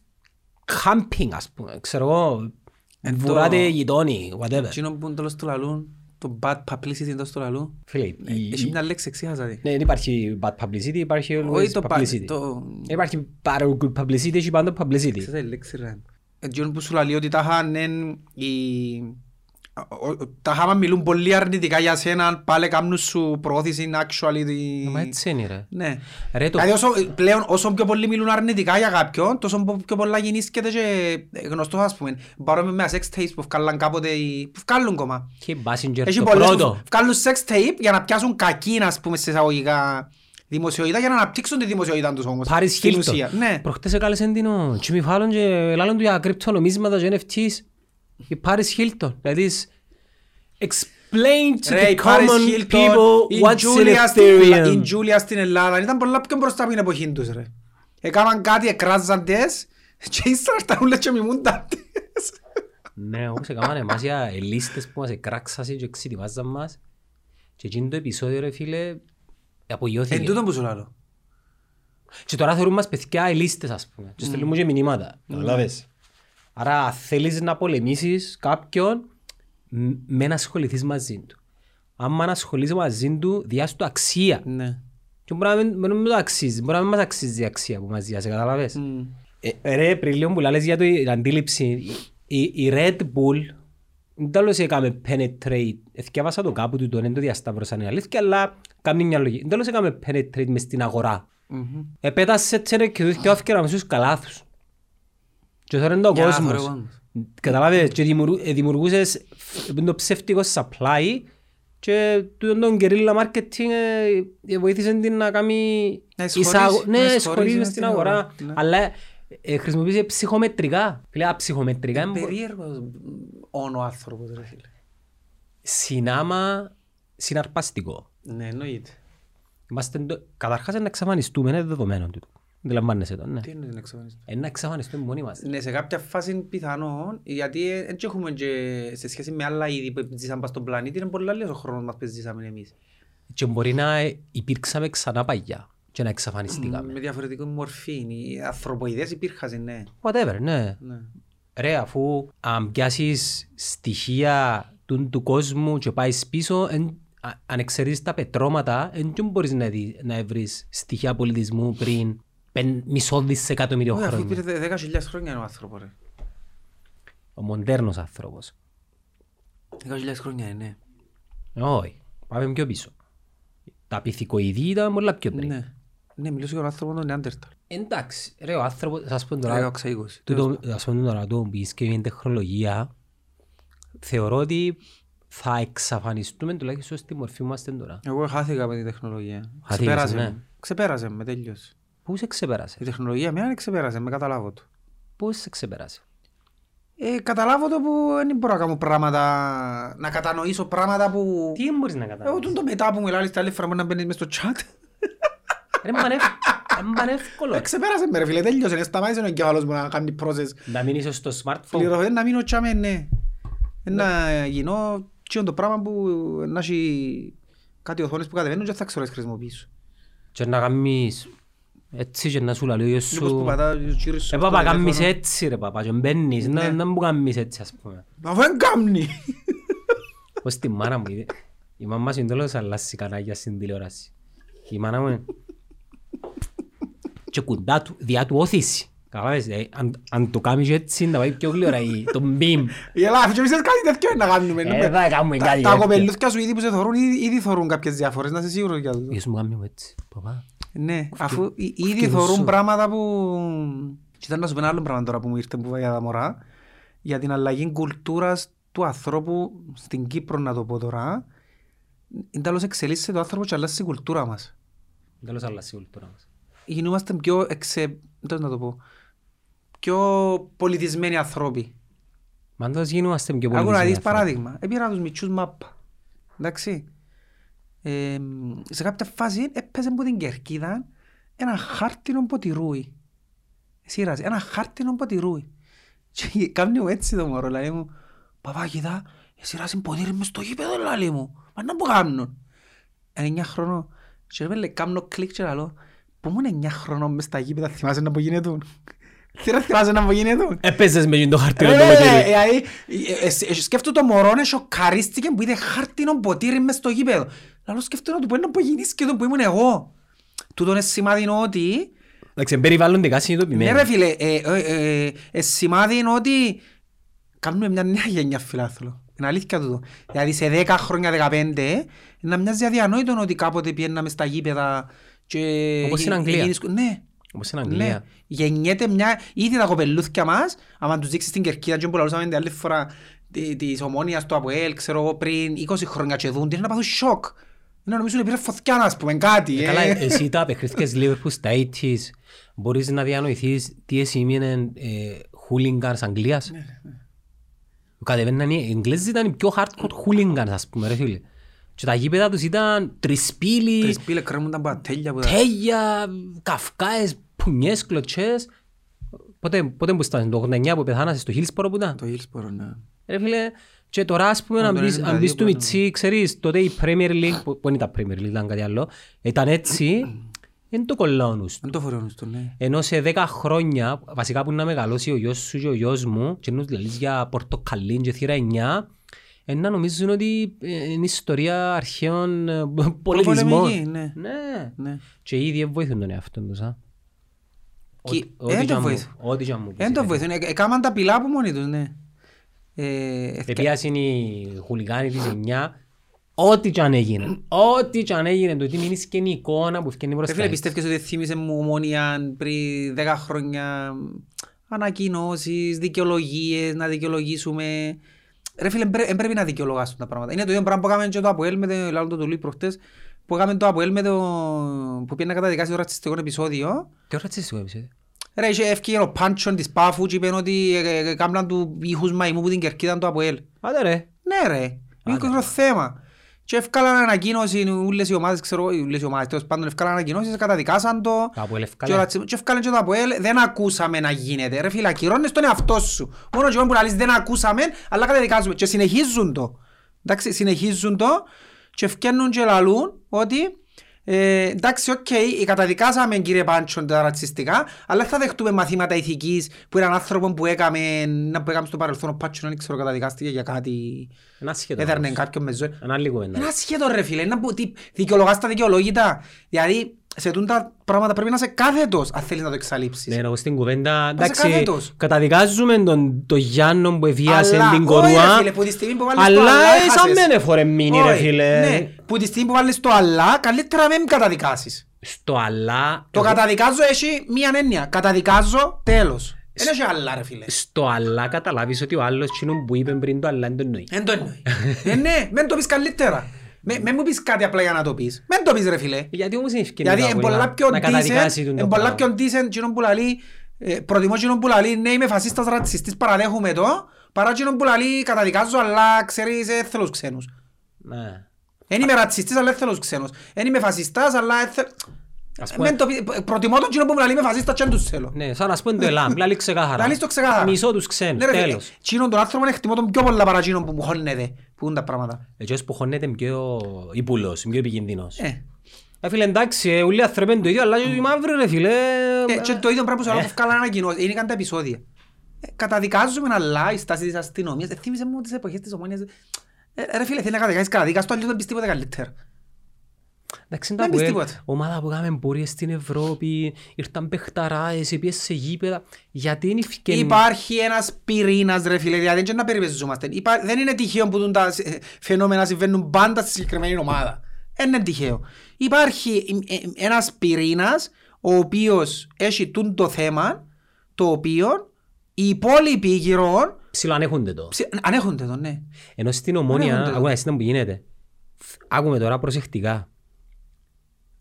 κάμπινγκ ας πούμε. Ξέρω εγώ. Εν το- Βουράτε γειτόνι. Whatever. Εκείνο που τέλος του λαλούν, το bad publicity τέλος του λαλούν. Φίλε, η- Έχει η- μια λέξη εξήχασα τη. ναι, δεν υπάρχει bad publicity, υπάρχει Όχι always το bad, publicity. το... Δεν υπάρχει πάρα good publicity, έχει πάντα publicity. Ξέρετε η λέξη ρε. Εκείνο που σου λέει ότι τα χάνεν οι... ο- ο- Τα χάμα μιλούν πολύ αρνητικά για σένα, πάλι κάνουν σου προώθηση actually. τη- Μα έτσι είναι ρε. Ναι. Ρε το Δηλαδή όσο, πλέον όσο πιο πολύ μιλούν αρνητικά για κάποιον, τόσο πιο πολλά γεννήσκεται και γνωστός ας πούμε. Παρόμοιο με sex tapes που βγάλαν κάποτε, οι- που βγάλουν κόμμα. και Μπάσιντζερ Έχει το πολλές που πρώτο. βγάλουν sex tape για να πιάσουν κακή, ας πούμε, σε εισαγωγικά δημοσιοίδα για να αναπτύξουν τη δημοσιοίδα τους όμως. Πάρεις στην Χίλτον. ουσία. Ναι. Προχτές έκαλεσαν την ο Jimmy Fallon και λάλλον του για κρυπτονομίσματα και NFTs. Η Πάρις Χίλτον. Δηλαδή, explain to Ρε, the η Paris common Hilton, people η what's in Julia στην Ελλάδα- η Ethereum. Julia στην Ελλάδα ήταν πολλά πιο μπροστά από την εποχή τους ρε. Έκαναν κάτι, εκράζαν τες και ύστερα ήρθαν όλες και μιμούνταν τες. Ναι, όπως έκαναν εμάς για ελίστες που μας εκράξασαν και εξετοιμάζαν μας. Και εκείνο το επεισόδιο ρε φίλε Εν απογειώθηκε. τούτο που σου λέω. Και τώρα θεωρούν μας παιδιά ελίστες ας πούμε. Και στέλνουν μου και μηνύματα. Καταλάβες. Άρα θέλεις να πολεμήσεις κάποιον μ- με να ασχοληθείς μαζί του. Άμα να ασχολείσαι μαζί του, διάσου του αξία. Ναι. Και μπορεί να μην, μπορεί να μην το αξίζει, μπορεί να μην μας αξίζει η αξία που μας διάσει, καταλάβες. Μμ. Ε, ρε, πριν λίγο που λες για το, την αντίληψη, η, η Red Bull δεν τέλος έκαμε penetrate, εθιάβασα το κάπου του, το δεν το διασταύρωσαν η αλήθεια, αλλά κάνει μια λογική. Δεν τέλος έκαμε penetrate μες στην αγορά. Μμμ. Επέτασες τσέρε και τους και όφηκερα μες στους καλάθους. Και τώρα είναι το Για να κόσμος. θωρώ εγώ. Καταλάβες, και δημιουργού- ε, δημιουργούσες φ- το ψεύτικο supply και τούτον τον guerrilla marketing ε, ε, βοήθησε την να κάνει Να εισχωρήσει, εισάγω- να ναι, εισχωρήσεις εισχωρήσεις μες στην στην αγορά. αγορά, ναι. Αλλά ε, χρησιμοποίησε ψυχομετρικά. Φίλε, α, ψυχομετρικά είναι Περίεργος όν ο άνθρωπος ρε φίλε. συνάμα συναρπαστικό. Ναι, εννοείται. Είμαστε, το- καταρχάς είναι να εξαφανιστούμε, είναι δεδομένο τούτο. Δεν λαμβάνεσαι το, ναι. Τι είναι να εξαφανιστεί. Είναι να εξαφανιστούμε μόνοι μας. Ναι, σε κάποια φάση πιθανόν, γιατί δεν έχουμε και σε σχέση με άλλα είδη που ζήσαμε στον πλανήτη, είναι πολύ λίγος ο χρόνος μας που ζήσαμε εμείς. Και μπορεί να υπήρξαμε ξανά παγιά και να εξαφανιστήκαμε. Με διαφορετική μορφή. Οι ανθρωποειδές υπήρχαν, ναι. Whatever, ναι. ναι. Ρε, αφού αν πιάσεις στοιχεία του, του κόσμου και πάεις πίσω, εν, α- αν εξαιρείς τα πετρώματα, δεν μπορείς να, δει, να βρεις στοιχεία πολιτισμού πριν πεν, μισό δισεκατομμύριο Όχι, αφού χρόνια. πήρε 10.000 χρόνια είναι ο άνθρωπος, ρε. Ο μοντέρνος άνθρωπος. 10.000 χρόνια είναι, Όχι, πάμε πιο πίσω. Τα πυθικοειδή ήταν πολλά πιο πριν. ναι. Ναι, μιλούσε για τον άνθρωπο τον Νεάντερταλ. Εντάξει, ρε, ο άνθρωπος, θα σου πω τώρα, 16-20. τούτο- θα σου πω τώρα, το πεις και η τεχνολογία, θεωρώ ότι θα εξαφανιστούμε τουλάχιστον στη μορφή που είμαστε τώρα. Εγώ χάθηκα με την τεχνολογία. Χαθήκες, Ξεπέρασε ναι. με. Ξεπέρασε με, τέλειωσε. Πού σε ξεπέρασε, Η τεχνολογία με ξεπέρασε, με καταλάβω το. πού σε ξεπέρασε; Ε, καταλάβω το που δεν μπορώ να κάνω πράγματα, να κατανοήσω πράγματα που... Τι μπορείς να Εγώ καταλάβεις. τον το μετά που μιλάει τα άλλη φορά μπορεί να μπαίνεις μες στο chat. Ρε, μα, ναι, Άμπαν εύκολο. Ε, Ξεπέρασε με ρε φίλε, τέλειωσε, ε, σταμάτησε ο εγκέφαλος μου να κάνει process. Να μείνεις στο smartphone. Πληροφορία να μείνω τσάμε, ναι. Ε, Να γίνω τσιόν το πράγμα που να έχει κάτι οθόνες που κατεβαίνουν και θα ξέρω να τις χρησιμοποιήσω. Και να κάνεις έτσι και να σου λέει ο γιος Λίγο που σου πατάω και γύρω στο Ε παπά τηλέφωνο. κάνεις έτσι ρε παπά και μπαίνεις Ναι. να να μου κάνεις έτσι ας πούμε Αφού δεν κάμνει. Ως τη μάνα μου είδε. Η μαμά σου είναι τέλος αλλάσει κανάγια στην τηλεόραση Η μάνα μου και κουντά του, διά του όθηση Καταλάβες, ε, αν- αν το κάνεις έτσι να πάει πιο γλυόρα η- το μπιμ Η Ελλάδα, και εμείς κάτι τέτοιο να κάνουμε. Ε, θα κάνουμε Τα- κάτι Τα τέτοιο. κοπελούθια σου ήδη που σε θωρούν, ήδη ήδη θωρούν κάποιες διαφορές, να είσαι σίγουρος για το. Ίσως μου κάνει μου έτσι παπά Ναι, αφού ή- ήδη Φκευούσου. θωρούν πράγματα που... Και ήταν να σου πω ένα άλλο πράγμα τώρα που μου ήρθε που είπα για τα μωρά, για την αλλαγή κουλτούρας του ανθρώπου στην Κύπρο, να το πω τώρα. Είναι τέλος εξελίσσεται ο άνθρωπος και αλλάζει η κουλτούρα μας. Τέλος αλλάσει η κουλτούρα μας Γινούμαστε πιο εξε... πώς να το πω, πιο πολιτισμένοι ανθρώποι. Μα αν τόσο γίνομαστε πιο Άκου να πολιτισμένοι δεις άνθρωποι. παράδειγμα. Έπειρα τους μητσούς μάπα. Εντάξει. Ε, σε κάποια φάση έπαιζε από την κερκίδα ένα χάρτινο ποτηρούι. Σύραζε, ένα χάρτινο ποτηρούι. Και κάνει μου έτσι το μωρό, λέει μου, παπά κοίτα, σύραζε ποτήρι μες στο γήπεδο, λέει μου. Μα να που κάνουν. Είναι εννιά χρόνο. Και ρε λέει, κάνω κλικ και λέω, που ήμουν εννιά χρόνο μες στα γήπεδα, θυμάσαι να που γίνεται. Τι ρε θυμάσαι να που γίνεται. Έπαιζες με το χαρτί Ρε, το ρε, ποτήρι. δηλαδή, ε, ε, ε, σκέφτομαι το μωρό να σοκαρίστηκε που είδε χάρτινο ποτήρι μες στο γήπεδο. Λαλό σκέφτομαι να του πω να πω γίνεις και το που ήμουν εγώ. Τούτο είναι σημάδι ότι... Εντάξει, περιβάλλοντικά Ναι συνειδητοποιημένοι. ρε φίλε, ε, ε, ε, ε, σημάδι είναι ότι κάνουμε μια νέα γενιά φιλάθλο. Είναι αλήθεια τούτο. Δηλαδή σε 10 χρόνια, 15, να μοιάζει αδιανόητο ότι κάποτε πιέναμε στα γήπεδα και... Όπως στην Αγγλία. γίνεις- Ναι. Όπως στην Ναι, Αγγλία. γεννιέται μια, ήδη τα κοπελούθια μας, άμα τους δείξεις την κερκίδα και που λαλούσαμε την άλλη φορά τη- της ομόνιας του ΑΠΟΕΛ, ξέρω εγώ, πριν 20 χρόνια και δουν, είναι να πάθουν σοκ. Είναι να νομίζουν ότι πήρε φωτιά, ας πούμε, κάτι. Ε, ε. Καλά, εσύ τα απεχθήκες Liverpool στα 80's. Μπορείς να διανοηθείς τι σημαίνει hooligans Αγγλίας. Κατεβαίναν οι Εγγλέζοι ήταν οι πιο hardcore hooligans ας πούμε ρε φίλε. Και τα γήπεδα τους ήταν τρισπύλοι, Τρεις πύλες κρέμονταν πατέλια που τα... τέλεια, καυκάες, πουνιές, κλωτσές. Πότε, πότε που ήταν, το 89 που πεθάνασαι στο Hillsborough που ήταν; Το Hillsborough, ναι. Ρε φίλε, και τώρα ας πούμε Α, αν το μπεις, 92 αν μπεις του που ήταν. Μιτσί, ξέρεις, τότε η Premier League, που, που δεν ήταν Premier League, ήταν κάτι άλλο, ήταν έτσι, δεν το κολλάω νους του. Δεν το φορώνουν στο, ναι. Ενώ σε 10 χρόνια, βασικά που να μεγαλώσει ο γιος σου και ο γιος μου, και νους λαλείς για πορτοκαλίν και θύρα 9, ε, να νομίζουν ότι ε, είναι ιστορία αρχαίων ε, πολιτισμών. Προπολεμική, ναι. Ναι. Ναι. Και ήδη δεν βοηθούν τον εαυτόν τους. α. Και- Ό,τι- ε, ό,τι δεν κι το αν μου- βοηθούν. Ό,τι κι αν μου πεις, Δεν το ρε. βοηθούν, ε, έκαναν τα πυλά από μόνοι τους, ναι. Ε, Επίασαν οι χουλιγάνοι της 9, ό,τι κι αν έγινε. Ό,τι κι αν έγινε, το ότι μείνεις και η εικόνα που φκένει Ρε μπροστά. φίλε, έτσι. πιστεύεις ότι θύμισε μου ομόνια πριν 10 χρόνια; Ανακοινώσεις, δικαιολογίες, να δικαιολογήσουμε. Ρε φίλε, δεν πρέπει να δικαιολογάσουν τα πράγματα. Είναι το ίδιο πράγμα που έκαμε και το ΑΠΟΕΛ με το λάλλον το τουλί προχτές, που έκαμε το ΑΠΟΕΛ με το... που πήγαινε να καταδικάσει το ρατσιστικό επεισόδιο. Τι ρατσιστικό επεισόδιο; Ρε, είχε ευκαιρία ο Πάντσον της Πάφου και είπαν ότι ε, ε, ε, κάμναν του ήχους μαϊμού που την κερκίδαν το ΑΠΟΕΛ. Άντε ρε. Ναι ρε, είναι μικρό θέμα. Και ευκάλαν ανακοίνωση όλες οι ομάδες, ξέρω, όλες οι ομάδες, τέλος πάντων ευκάλαν ανακοινώσεις, καταδικάσαν το. Το ΑΠΟΕΛ Και ευκάλε. ο ρατσισμός- Και ευκάλαν και το ΑΠΟΕΛ, δεν ακούσαμε να γίνεται. Ρε φίλε, ακυρώνεις τον εαυτό σου. Μόνο και που λαλείς δεν ακούσαμε, αλλά καταδικάζουμε. Και συνεχίζουν το. Εντάξει, συνεχίζουν το και ευκαινούν και λαλούν ότι ε, εντάξει, οκ, καταδικάσαμε κύριε Πάντσον τα ρατσιστικά, αλλά θα δεχτούμε μαθήματα ηθικής που έναν άνθρωπο που έκαμε, να που έκαμε στο παρελθόν ο Πάντσον, δεν ξέρω, καταδικάστηκε για κάτι, Ένα σχέδιο. έδερνε όμως. κάποιον με ζωή. Ένα λίγο ένα. Είναι ασχέτο ρε φίλε, είναι που τι- δικαιολογάς τα δικαιολόγητα. Δηλαδή, σε τούντα πράγματα πρέπει να είσαι κάθετος αν θέλεις να το εξαλείψεις. Ναι, εγώ στην κουβέντα, Πάσε εντάξει, κάθετος. καταδικάζουμε τον, τον Γιάννο που εβίασε Αλλά, την όχι, κορούα, ρε φίλε, που τη στιγμή που βάλεις το αλλά αλλά σαν έχασες. μεν εφορε μείνει ρε Όχι, φίλε. Ναι, που τη στιγμή που βάλεις το αλλά, καλύτερα μην καταδικάσεις. Στο αλλά, Το εγώ- καταδικάζω έχει μία έννοια. Καταδικάζω, τέλος. Δεν έχει άλλα ρε φίλε. στο αλλά καταλάβεις ότι ο άλλος κοινό που είπε πριν το αλλά δεν το εννοεί. Δεν το εννοεί. Ε, ναι, μην το πεις καλύτερα. Με- Μην μου πεις κάτι απλά για να το πεις. Μην το πεις ρε φίλε. Γιατί όμως είναι ευκαιρία Γιατί είναι πολλά πιο να καταδικάσει decent, τον είναι το πολλά πράγμα. πιο decent εκείνον που λαλεί, ε, προτιμώ εκείνον που λαλεί, ναι είμαι φασίστας ρατσιστής, παραδέχομαι το, παρά εκείνον που λαλεί, καταδικάζω, αλλά ξέρεις, ε, θέλω τους ξένους. Ναι. Δεν είμαι ρατσιστής, αλλά θέλω τους ξένους. Δεν είμαι φασιστάς, αλλά ε, θε- Ας πούμε- Μεν το πει- Προτιμώ τον κοινό που μου λέει με φασίστα και δεν τους θέλω. Ναι, σαν να πούμε το ΕΛΑΜ, λάλη ξεκάθαρα. Λαλείς το ξεκάθαρα. Μισό τους ξένους, Ναι, ρε φίλε, τέλος. Τσίνον τον άνθρωπο εκτιμώ τον πιο πολλά παρά τσίνον που μου χώνεται, που είναι τα πράγματα. Έτσι που χώνεται πιο υπουλός, πιο επικίνδυνος. Ε, Ε, φίλε, εντάξει, ε, όλοι οι άνθρωποι είναι το ίδιο, αλλά και οι μαύροι, ρε φίλε. ε, και το ίδιο πράγμα που σου λέω Ε. που βγάλαν ανακοινώσεις, είναι καν τα επεισόδια. Ε, Καταδικάζουμε αλλά η στάση της αστυνομίας, ε, θύμισε μου τις εποχές της ομόνιας. Ε, Ρε φίλε, θέλει να καταδικάσεις, καταδικάς το, αλλιώς δεν πεις τίποτε καλύτερα. Εντάξει, Δεν τα πεις που τίποτα. ομάδα που κάναμε πορείες στην Ευρώπη, ήρθαν παιχταράες, πήγες σε γήπεδα. Γιατί είναι ευκαιρία. Υπάρχει ένας πυρήνας ρε φίλε, δηλαδή δεν να περιπεζόμαστε. Υπά- Δεν είναι τυχαίο που τούν τα ε, φαινόμενα συμβαίνουν πάντα στη συγκεκριμένη ομάδα. Δεν είναι τυχαίο. Υπάρχει ε, ε, ένας πυρήνας ο οποίος έχει τούν το θέμα το οποίο οι υπόλοιποι γύρω Ψιλοανέχονται το. ψη- ανέχονται το, ναι. Ενώ στην ομόνια, Ανέχονται το. ακούω εσύ που γίνεται. Άκουμε τώρα προσεκτικά.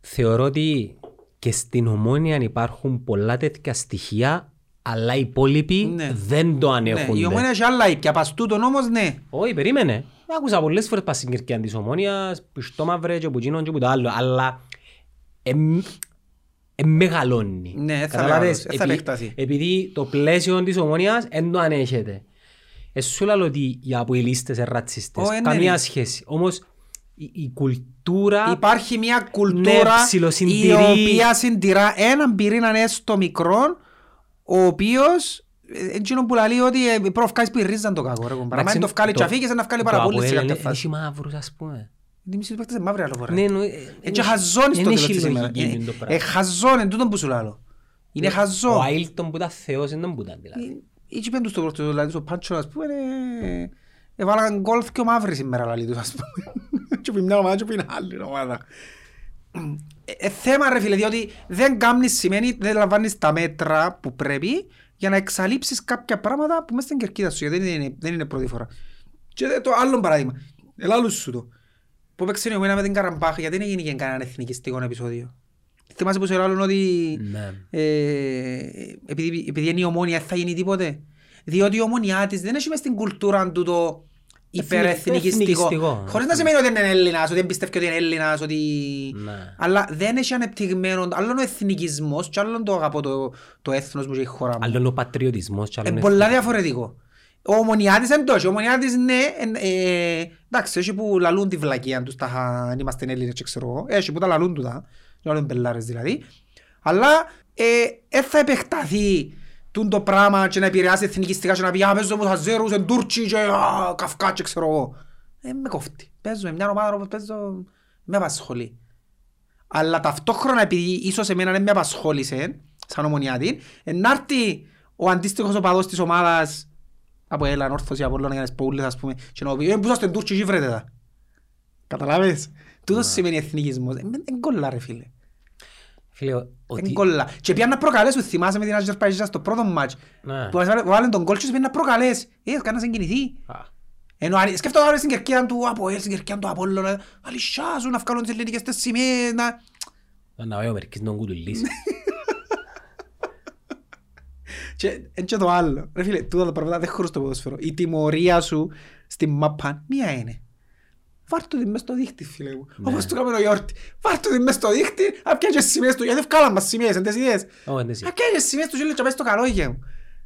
Θεωρώ ότι και στην ομόνια υπάρχουν πολλά τέτοια στοιχεία, αλλά οι υπόλοιποι Ναι. δεν το ναι. ανέχονται. Η ομόνια έχει άλλα ήπια, πας τούτον όμως ναι. Όχι, περίμενε. Άκουσα πολλές φορές πας στην κερκία της ομόνιας, που στο μαύρε και που εκείνον και που το άλλο, αλλά εμ- εμεγαλώνει. Ναι, θα Καταλάβες, μεγαλώσει, θα επει- επεκταθεί. Επειδή το πλαίσιο της ομόνιας δεν το ανέχεται. Εσύ σου λέω ότι οι αποελίστες είναι ρατσιστές. Ω, ε, ναι, Καμία ναι. σχέση. Όμως η, η κουλτούρα... Υπάρχει μια Ναι, κουλτούρα η ψιλοσυντηρεί. οποία συντηρά έναν πυρήνα έστω μικρό ο οποίος ε, εκείνο που λέει ότι ε, πρέπει να βγάλεις πυρίζαν το κακό ρε κομπάρα. Μα Εντάξει, αν το βγάλει και αφήγες να βγάλει παραπούλες σε Το κάποια Αποέλ φάση. έχει μαύρους ας πούμε. Η μισή του παίκτες είναι μαύρη άλλο φορά. Ναι, εννοεί- Έτσι χαζόν στο δεν τέλος έχει της ημέρας. λογική Ε, το Ε, πράγμα. χαζόν, είναι τούτο που σου λέω. Είναι Ο χαζό. Άιλτον που ήταν θεός δεν που ήταν δηλαδή. Έτσι πέντου στο πρώτο, δηλαδή στο Πάντσο, ας πούμε, ε, έβαλαν γκολ και ο μαύρης σήμερα, λαλί τους, ας πούμε. Και πει μια ομάδα και πει άλλη ομάδα. Ε, ε, θέμα ρε φίλε, διότι δεν κάνεις σημαίνει, δεν λαμβάνεις τα μέτρα που πρέπει για να εξαλείψεις κάποια πράγματα που μέσα στην κερκίδα σου, γιατί δεν είναι, δεν είναι πρώτη φορά. Και δε- το άλλο παράδειγμα, ελάλους σου το. Που έπαιξε η ομένα με την Καραμπάχ, γιατί δεν έγινε κανένα εθνικιστικό επεισόδιο. Θυμάσαι που σε λάλλον ότι Ναι. ε, επειδή, επειδή είναι η ομόνια θα γίνει τίποτε. Διότι η ομόνια της δεν έχει μες στην κουλτούρα του το υπερεθνικιστικό. εθνικιστικό. Χωρίς να σημαίνει ότι είναι Έλληνας, ότι δεν πιστεύει ότι είναι Έλληνας, ότι... Ναι. Αλλά δεν έχει ανεπτυγμένο, άλλον ο εθνικισμός και άλλον το αγαπώ το, το έθνος μου και η χώρα μου. Άλλο είναι ο πατριωτισμός και άλλο Είναι είναι πολλά εθνικός. διαφορετικό. Ο ομονιάτης είναι τόσο. Ο ομονιάτης ναι, εν- ε, εντάξει, έχει που λαλούν τη βλακία τους, τα, αν είμαστε Έλληνες και ξέρω εγώ. Έχει που τα λαλούν του τα, λαλούν πελάρες δηλαδή. Αλλά ε, ε, θα επεκταθεί τούν το πράγμα και να επηρεάσει εθνικιστικά και να πει «Α, παίζω μου Αζέρους, εν Τούρκοι και α, Καυκά και ξέρω εγώ». Ε, με κόφτει. Παίζω με μια ομάδα όπως παίζω, με απασχολεί. Αλλά ταυτόχρονα επειδή ίσως εμένα δεν με απασχόλησε σαν ομονιάτη, να έρθει ο αντίστοιχος οπαδός της ομάδας από Έλλαν, Όρθος ή Απόλλωνα για να σπούλες ας πούμε και να πει «Ε, πού είσαστε Τούρκοι και βρέτε τα». Καταλάβες; Τούτος σημαίνει εθνικισμός. Ε, Εν κολλά ρε φίλε. Φίλε, Εν ότι... κολλά. Και πιάνε να προκαλέσουν, θυμάσαι με την Αζερπαϊτζάν στο πρώτο μάτς. Ναι. Που βάλε- βάλε τον κόλ και σου πήγαινε να προκαλέσει. Ε, έκανα συγκινηθεί. Α, Ενώ αν- σκέφτομαι τώρα στην κερκίδα του Αποέλ, στην κερκίδα του Απόλλωνα, αλυσιάζουν να βγάλουν τις ελληνικές τις σημαίες, να... Να πάει ο Μερκής να κουτουλήσει. Και εν και το άλλο. Ρε φίλε, τούτα τα πράγματα δεν χωρούν στο ποδόσφαιρο. Η τιμωρία σου στην μαπά μία είναι. Βάρ' το την μες στο δίχτυ, φίλε μου. Όπως του κάμενο γιόρτη. Βάρ' το την μες στο δίχτυ, απ' πιάνε σημαίες του. Γιατί βγάλαν μας σημαίες, εν τες ιδέες. Ω, εντάξει. Απ' πιάνε σημαίες του και λέει και πες στο καλόγια μου.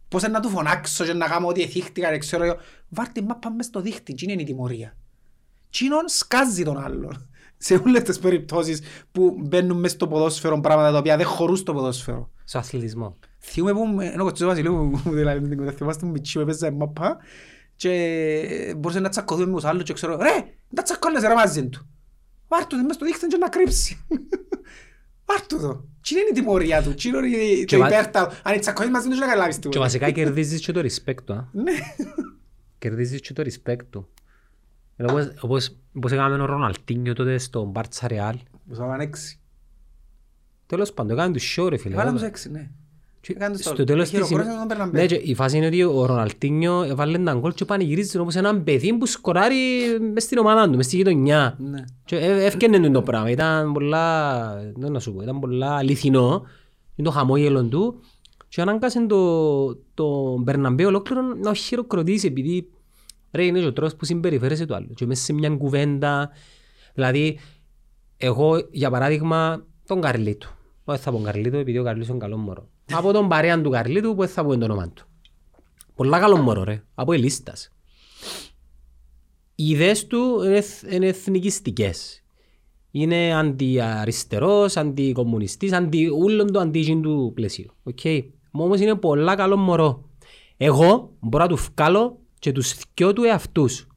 Πώς είναι να του φωνάξω και να κάνω ό,τι εθίχτηκα, δεν ξέρω εγώ. Βάρ' την μάπα μες στο δίχτυ, τι είναι η τιμωρία. Τσίνον σκάζει τον άλλον. Σε όλες τις περιπτώσεις που μπαίνουν μες στο ποδόσφαιρο πράγματα τα οποία δεν χωρούν στο ποδόσφαιρο. Στο αθλητισμό. Θυμούμαι που με- ενώ κοτσός Βασιλείου μου μου δηλαδή με την κοντά θυμάστε μου μητσί που έπαιζα μάπα και μπορούσε να τσακωθούμε με τους άλλους και ξέρω ρε, δεν τσακώνεσαι ρε μαζί του. Βάρ' του μες στο δείχτεν και να κρύψει. Βάρ' του το. Τι είναι η τιμωρία του, τι είναι η- Και το βα- υπέρτα. Αν τσακωθείς μαζί του δεν καταλάβεις Και τίποτα. βασικά κερδίζεις και το respect του. α. Ναι. Κερδίζεις και το respect του. Ε, Όπως, όπως, όπως έκαμε ο Ροναλτίνιο τότε στο Μπάρτσα Ρεάλ. Μου θα πάνε έξι. Τέλος πάντων, έκανε τους show ρε φίλε. Βάλαμε τους έξι, ναι. Και Έκανε το- Στο τέλος της χειροκρότησες τον Μπερναμπέ. Ναι, και η φάση είναι ότι ο Ροναλτίνιο έβαλε έναν γκολ και πανηγυρίζει όπως έναν παιδί που σκοράρει μες στην ομάδα του, μες στη γειτονιά. Ναι. Και ε- έφκαινε του το πράγμα. Ήταν πολλά, δεν να σου πω, ήταν πολλά αληθινό. Είναι το χαμόγελο του. Και ανάγκασε το, το Μπερναμπέ ολόκληρο να χειροκροτήσει επειδή ρε είναι και ο τρόπος που συμπεριφέρεσαι του άλλου. Και μέσα σε μια κουβέντα, δηλαδή εγώ για παράδειγμα τον Καρλίτο. Δεν θα πω Καρλίτο επειδή ο Καρλίτος είναι καλός μωρός. Από τον παρέα του Καρλίτου που δεν θα πω το όνομα του. Πολλά καλό μωρό ρε. Από ελίστας. Οι ιδέες του είναι, εθ- είναι εθνικιστικές. Είναι αντιαριστερός, αντικομμουνιστής, αντι, ούλον το αντίγιν του πλαισίου. Okay. Όμως είναι πολλά καλό μωρό. Εγώ μπορώ να του βγάλω και τους δυο του εαυτούς.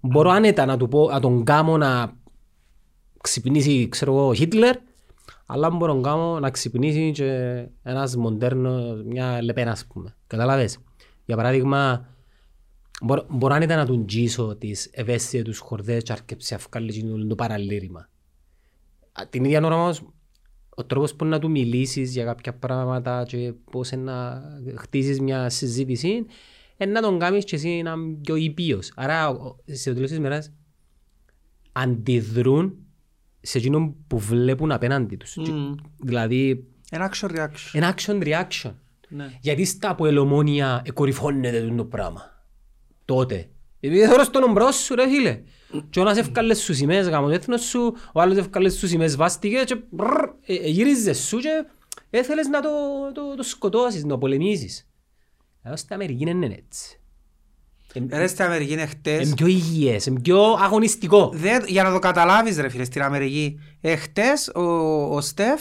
Μπορώ άνετα να, του πω, να τον κάνω να ξυπνήσει, ξέρω εγώ, ο Χίτλερ, αλλά μπορώ να κάνω να ξυπνήσει και ένας μοντέρνο, μια λεπένα, ας πούμε. Καταλάβες; Για παράδειγμα, μπορώ, μπορώ άνετα να του τζίσω τις ευαίσθητες τους χορδές και αρκεψε να βγάλει εκείνο το παραλήρημα. Α, Την ίδια ώρα όμως, ο τρόπος που να του μιλήσεις για κάποια πράγματα και πώς να χτίσεις μια συζήτηση, είναι να τον κάνεις και εσύ να είναι πιο ήπιος. Άρα, ο- σε το τέλος της μέρας, αντιδρούν σε εκείνον που βλέπουν απέναντι τους. Και- Δηλαδή, Ένα action reaction. ένα action reaction. Ναι. Γιατί στα αποελομόνια εκορυφώνεται το πράγμα. Τότε. Επειδή θέλω στον ομπρός σου ρε φίλε. Και ο ένας ευκάλες σου σημαίες γάμο το έθνος σου, ο άλλος ευκάλες σου σημαίες βάστηκε και μπρρρ, ε, ε, γύριζες σου και έθελες να το, το, το σκοτώσεις, να το πολεμήσεις. Εδώ στην Αμερική δεν είναι έτσι. Ρε στην Αμερική είναι Είναι χτες. πιο υγιές, είναι πιο αγωνιστικό. Δεν- Για να το καταλάβεις ρε φίλε στην Αμερική. Ε, χτες ο, ο Στεφ,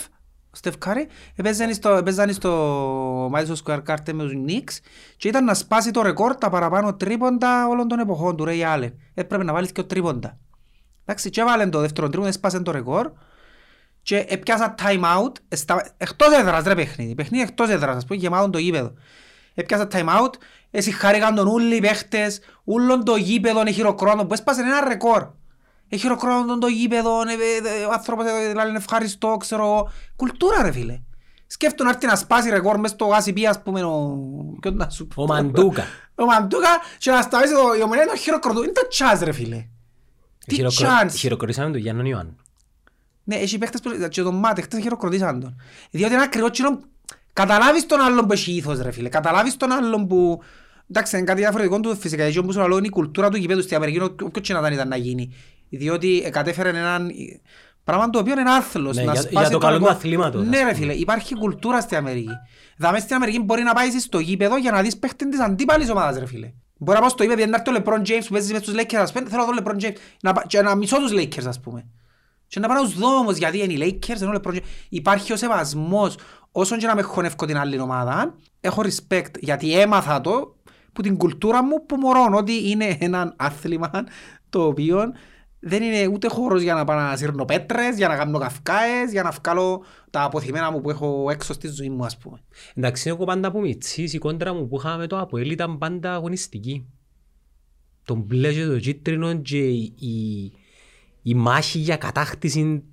ο Steph Curry, έπαιζαν στο, έπαιζαν στο Madison Square Garden με τους Knicks και ήταν να σπάσει το ρεκόρ τα παραπάνω τρίποντα όλων των εποχών του Ray Allen. Έπρεπε να βάλεις και ο τρίποντα. Εντάξει, και έβαλε το δεύτερο τρίποντα, έσπασε το ρεκόρ και έπιασα time out, εστα... εκτός έδρας ρε παιχνίδι, παιχνίδι εκτός έδρας, ας πούμε, γεμάτον το γήπεδο. Έπιασα time out, εσύ χάρηκαν τον όλοι οι παίχτες, ούλον το γήπεδο είναι χειροκρόνο, που έσπασε ένα ρεκόρ. Έχει χειροκρόνο το γήπεδο, ε, ε, ε, ο άνθρωπος ε, λέει είναι ευχαριστώ, ξέρω εγώ. Κουλτούρα ρε φίλε. Σκέφτον να έρθει να σπάσει ρεκόρ μες στο γάσι ας πούμε, ο... ποιον να σου πω. Ο Μαντούκα. Ο Μαντούκα και να σταματήσει το- η ομονία το χειροκροτούν. Είναι το τσάζ ρε φίλε. Τι Χειροκρο- chance. Χειροκροτήσαμε τον Γιάννον Ιωάννου. Ναι, έχει παίχτες που και τον Μάτε, χτες χειροκροτήσαν τον. Διότι είναι ακριβώς κοινό, καταλάβεις τον άλλον που έχει ήθος ρε φίλε, καταλάβεις τον άλλον που... Εντάξει, είναι κάτι διαφορετικό του φυσικά, γιατί όπως λέω είναι η κουλτούρα του γηπέδου στην Αμερική, όποιος και να ήταν ήταν να γίνει. Διότι κατέφερε έναν πράγμα το οποίο είναι άθλος. Ναι, να για- σπάσει για το καλό ρεκόρ. του αθλήματος, Ναι ας ρε φίλε, υπάρχει κουλτούρα στην Αμερική. Δάμε στην Αμερική μπορεί να πάεις στο γήπεδο για να δεις παίχτη της αντίπαλης ομάδας ρε φίλε. Μπορεί να πάω στο γήπεδο να έρθει ο LeBron James που παίζει μες στους Lakers ας πούμε, θέλω να δω LeBron James να πα- και να μισώ τους Lakers ας πούμε. Και να πάω να τους δω όμως γιατί είναι οι Lakers, ενώ ο LeBron James. Υπάρχει ο σεβασμός όσον και να με χωνεύω την άλλη ομάδα, έχω respect γιατί έμαθα το που την κουλτούρα μου που μωρώ ότι είναι ένα άθλημα το οποίο δεν είναι ούτε χώρος για να πάω να σύρνω πέτρες, για να κάνω καυκάες, για να βγάλω τα αποθυμένα μου που έχω έξω στη ζωή μου ας πούμε. Εντάξει, εγώ πάντα που μητσής, η κόντρα μου που είχαμε το Αποέλ ήταν πάντα αγωνιστική. Το μπλε και το κίτρινο και η, η, η μάχη για κατάκτηση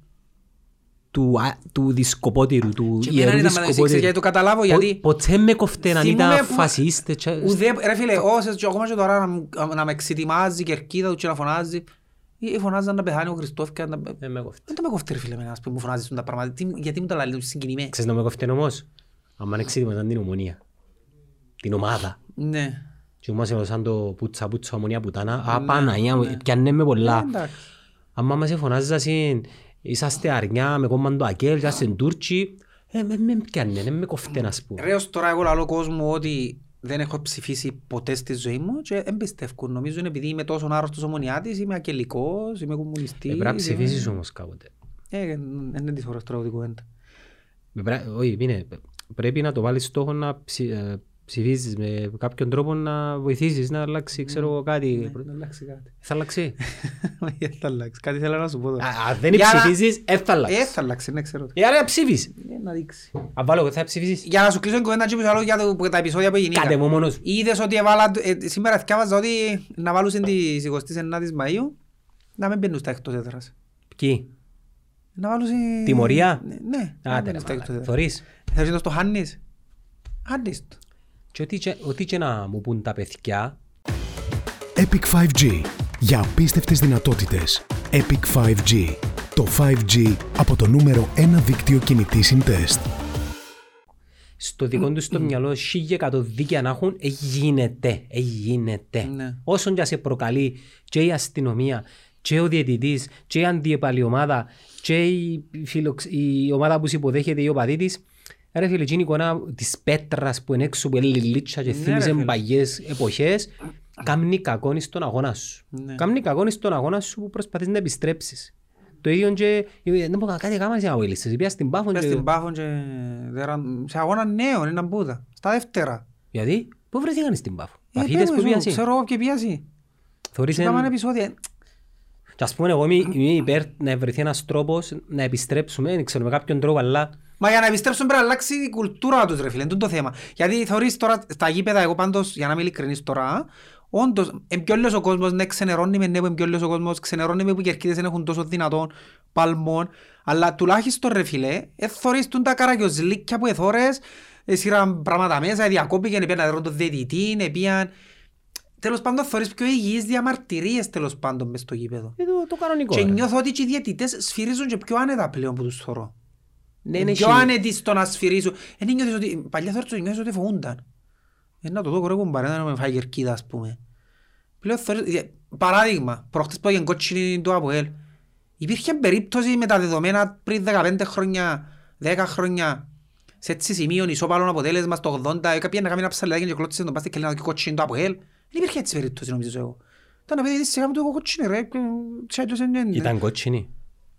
του, α- του δισκοπότηρου, του Και ιερού εμένα ήταν μεταξύ, δισκοπότηρου. γιατί το καταλάβω Πο- γιατί... Ποτέ με κοφτέ να Θυμούμαι ήταν που- φασίστες. και- Ουδέ, ρε φίλε, όσες και ακόμα και τώρα να, μου- να με εξετοιμάζει η κερκίδα του και να φωνάζει ή φωνάζαν να πεθάνει ο Χριστόφ και να... Ε, με κοφτέ. Δεν το με κοφτεί ρε φίλε εμένα, ας πούμε, μου φωνάζεις τα πράγματα. Τι- Γιατί μου τα λέει, συγκινημέ. Ξέρεις να με κοφτέ όμως. Αν εξήτημασταν την ομονία. Την ομάδα. Ναι. Και όμως σαν το πούτσα πούτσα ομονία πουτάνα. Α, Παναγία μου, πιάνε με πολλά. Ε, εντάξει. Αν μας φωνάζασαν, είσαστε αρνιά με κόμμα το Ακέλ, είσαστε Τούρκοι, ε, με με πιάνε, με κοφτέ να πούμε. Ρε, ως τώρα εγώ λαλώ κόσμο ότι δεν έχω ψηφίσει ποτέ στη ζωή μου και εμπιστεύκουν. Νομίζω είναι επειδή είμαι τόσο άρρωστος ομονιάτης, είμαι ακελικός, είμαι κομμουνιστής. Ε, Πρέπει να είμαι- ψηφίσεις όμως κάποτε. Ε, δεν είναι της φοράς τώρα την κουβέντα. Ε, πρέ- Όχι, είναι, πρέπει να το βάλεις στόχο να ψη- ε, ψηφίσεις με κάποιον τρόπο να βοηθήσεις να αλλάξει ξέρω εγώ, κάτι. Δεν θα αλλάξει κάτι. Θα αλλάξει. Δεν θα αλλάξει. Κάτι θέλω να σου πω τώρα. Α, Αν δεν Για να- ψηφίσεις, δεν θα Ε, αλλάξει. θα αλλάξει, ναι, ξέρω. Ε, άρα ψήφις. Ε, να δείξει. Αν βάλω εγώ θα ψηφίσεις. Για να σου κλείσω την κουβέντα και άλλο για το- τα επεισόδια που Κάτε γίνηκαν. μου μόνος. Είδες ότι έβαλα, ε, σήμερα θυκάβαζα ότι να βάλουν τις 29 Μαΐου να μην μπαίνουν στα εκτός έδρας. Ποιοι; Να βάλουν... Τιμωρία; Ναι, ναι, να Άντε μπαίνουν ρε στα εκτός μαλάκα. έδρας. Θωρείς. Θέλεις να το χάνεις; Χάνεις το. Και ό,τι και- ό,τι και να μου πούν τα παιδιά, Epic 5G. Για απίστευτες δυνατότητες. Epic 5G. Το 5G από το νούμερο 1 δίκτυο κινητής συντεστ. στο δικό τους το μυαλό χίλια εκατό δίκαια να έχουν, ε, γίνεται, ε, γίνεται. Ναι. Όσον και σε προκαλεί και η αστυνομία και ο διαιτητής και η αντιεπαλή ομάδα και η, φιλοξ... η ομάδα που υποδέχεται η οπαδή της Ρε φίλε, εκείνη η εικόνα της πέτρας που είναι έξω που είναι λιλίτσα και Ναι, ρε θύμιζε φίλε. παγιές εποχές Κάμνει κακόν στον αγώνα σου. Ναι. Κάμνει κακόν στον αγώνα σου που προσπαθείς να επιστρέψεις. Το ίδιο και... Δεν μπορώ κάτι κάμα σε αγωγελίστες. Πήγα στην Πάφο Πες και... στην Πάφο και δέραν- σε αγώνα νέο, είναι μπούδα. Στα δεύτερα. Γιατί; Πού βρεθήκαν στην Πάφο; Ε, Μαθήτες πες που μου, πήγαν εσύ. Ξέρω εγώ και πιάσει. Θωρείς Και Κάμανε εν- επεισόδια. Και ας πούμε εγώ είμαι είμαι υπέρ να βρεθεί ένας τρόπος να επιστρέψουμε, δεν ξέρω με κάποιον τρόπο, αλλά Μα για να επιστρέψουν πρέπει να αλλάξει η κουλτούρα τους ρε φίλε, είναι το θέμα. Γιατί θεωρείς τώρα στα γήπεδα, εγώ πάντως, για να είμαι ειλικρινής τώρα, όντως, είναι πιο λίγος ο κόσμος, ναι, ξενερώνει με, ναι, είναι πιο λίγος ο κόσμος, ξενερώνει με που οι κερκίδες δεν έχουν τόσο δυνατόν παλμόν, αλλά τουλάχιστον ρε φίλε, ε, θωρείς τούν τα καραγιοζλίκια που εθώρες, έσυραν πράγματα μέσα, διακόπηκαν, πήγαν να δερούν τον διαιτητή, πήγαν... Τέλος πάντων θωρείς πιο υγιείς διαμαρτυρίες τέλος πάντων μες στο γήπεδο. είναι το, το κανονικό. Και ρε. νιώθω ότι και οι διαιτητές σφυρίζουν και πιο άνετα πλέον που τους θωρώ. Ναι, είναι Πιο εσύ. άνετοι στο να σφυρίζουν. Δεν νιώθεις ότι... Παλιά θωρείς ότι νιώθεις ότι φοβούνταν. Ε, να το δω κορέ κουμπάρε, να με φάει κερκίδα ας πούμε. Πλέον θωρείς... ε, Παράδειγμα, προχτές που έγινε κότσινη του ΑΠΟΕΛ. Υπήρχε περίπτωση με τα δεδομένα πριν 15 χρόνια, 10 χρόνια, σε έτσι σημείο ισόπαλον αποτέλεσμα στο 80, κάποια να κάνει ένα ψαλιδάκι και κλώτησε τον πάστε και λέει να κότσινη του ΑΠΟΕΛ. Δεν υπήρχε έτσι περίπτωση νομίζω εγώ. Ήταν να πει σιγά μου το εγώ κότσινη ρε, και τσάτιος είναι- είναι- Ήταν κότσινη.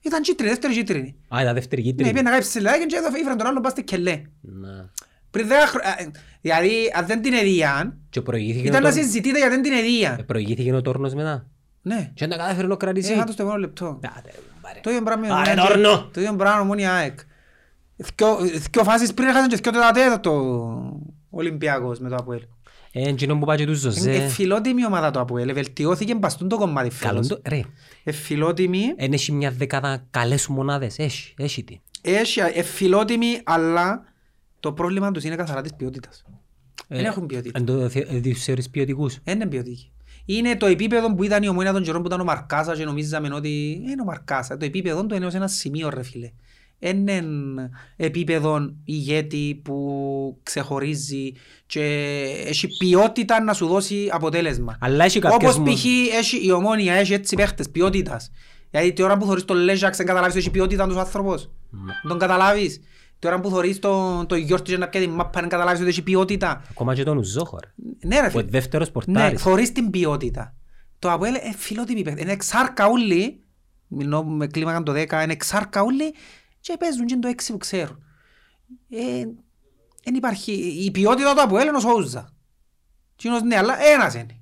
Ήταν κίτρινη, δεύτερη κίτρινη. Α, ήταν δεύτερη Ναι, κίτρινη. πήγαινε να κάνει ψηλάκι και εδώ ήφεραν τον άλλον πάστε και λέει. Να. Πριν δέκα χρόνια, δηλαδή αν δεν την εδίαν, Και προηγήθηκε ο ήταν να τόρ- συζητείτε γιατί δεν την ε, εδίαν. προηγήθηκε ο τόρνος μετά. Ναι, Και να κατάφερε να κρατήσει. είχα το στο επόμενο λεπτό. Άτε, μπάρε. Το ίδιο πράγμα με Άρε, Ομόνια- Τόρνο! Το ίδιο πράγμα με η ΑΕΚ. Δυο- Δυο φάσεις πριν έχασαν και δυο τέταρτα το Ολυμπιακός με το ΑΠΟΕΛ. Ε, εκείνο που πάει και του Είναι Ζωζέ. εφιλότιμη ομάδα το ΑΠΟΕΛ, βελτιώθηκε μπαστούν το κομμάτι Καλό φέτος. το... Ρε, Εφιλότιμη, εν έχει μια δεκάδα καλές μονάδες. Έχει, έχει τι. έχει εφιλότιμη, αλλά το πρόβλημα τους είναι καθαρά της ποιότητας. Δεν Ε, έχουν ποιότητα. Εν το θε- ε, τους θεωρείς ποιοτικούς; Δεν είναι ποιοτική. Είναι το επίπεδο που ήταν η ομόνια των καιρών που ήταν ο Μαρκάσα και νομίζαμε ότι είναι ο Μαρκάσα. Το επίπεδο του είναι ως ένα σημείο ρε φίλε. Δεν είναι επίπεδο ηγέτη που ξεχωρίζει και έχει ποιότητα να σου δώσει αποτέλεσμα. Αλλά έχει κάποιες Όπως μου- π.χ. έχει η ομόνια έχει έτσι παίχτες ποιότητας. Γιατί τη ώρα που θωρείς τον Λέζαξ δεν καταλάβεις ότι έχει ποιότητα τους άνθρωπος. Δεν τον καταλάβεις. Τη ώρα που θωρείς τον, τον Γιώργο και να πιάει την μάπα δεν καταλάβεις ότι έχει ποιότητα. Ακόμα και τον Ουζόχο, ρε. Ναι ρε Ο φίλε. δεύτερος Ναι, πορτάρης. θωρείς την ποιότητα. Το Αποέλ είναι φιλότιμη παίχτη. Είναι εξάρκα όλοι, μιλώ με κλίμακα το 10, είναι εξάρκα όλοι και παίζουν και είναι το 6 που ξέρουν. Ε, δεν υπάρχει, η ποιότητα του Αποέλ είναι ο Σόουζα. Κοινός ναι, αλλά ένας είναι.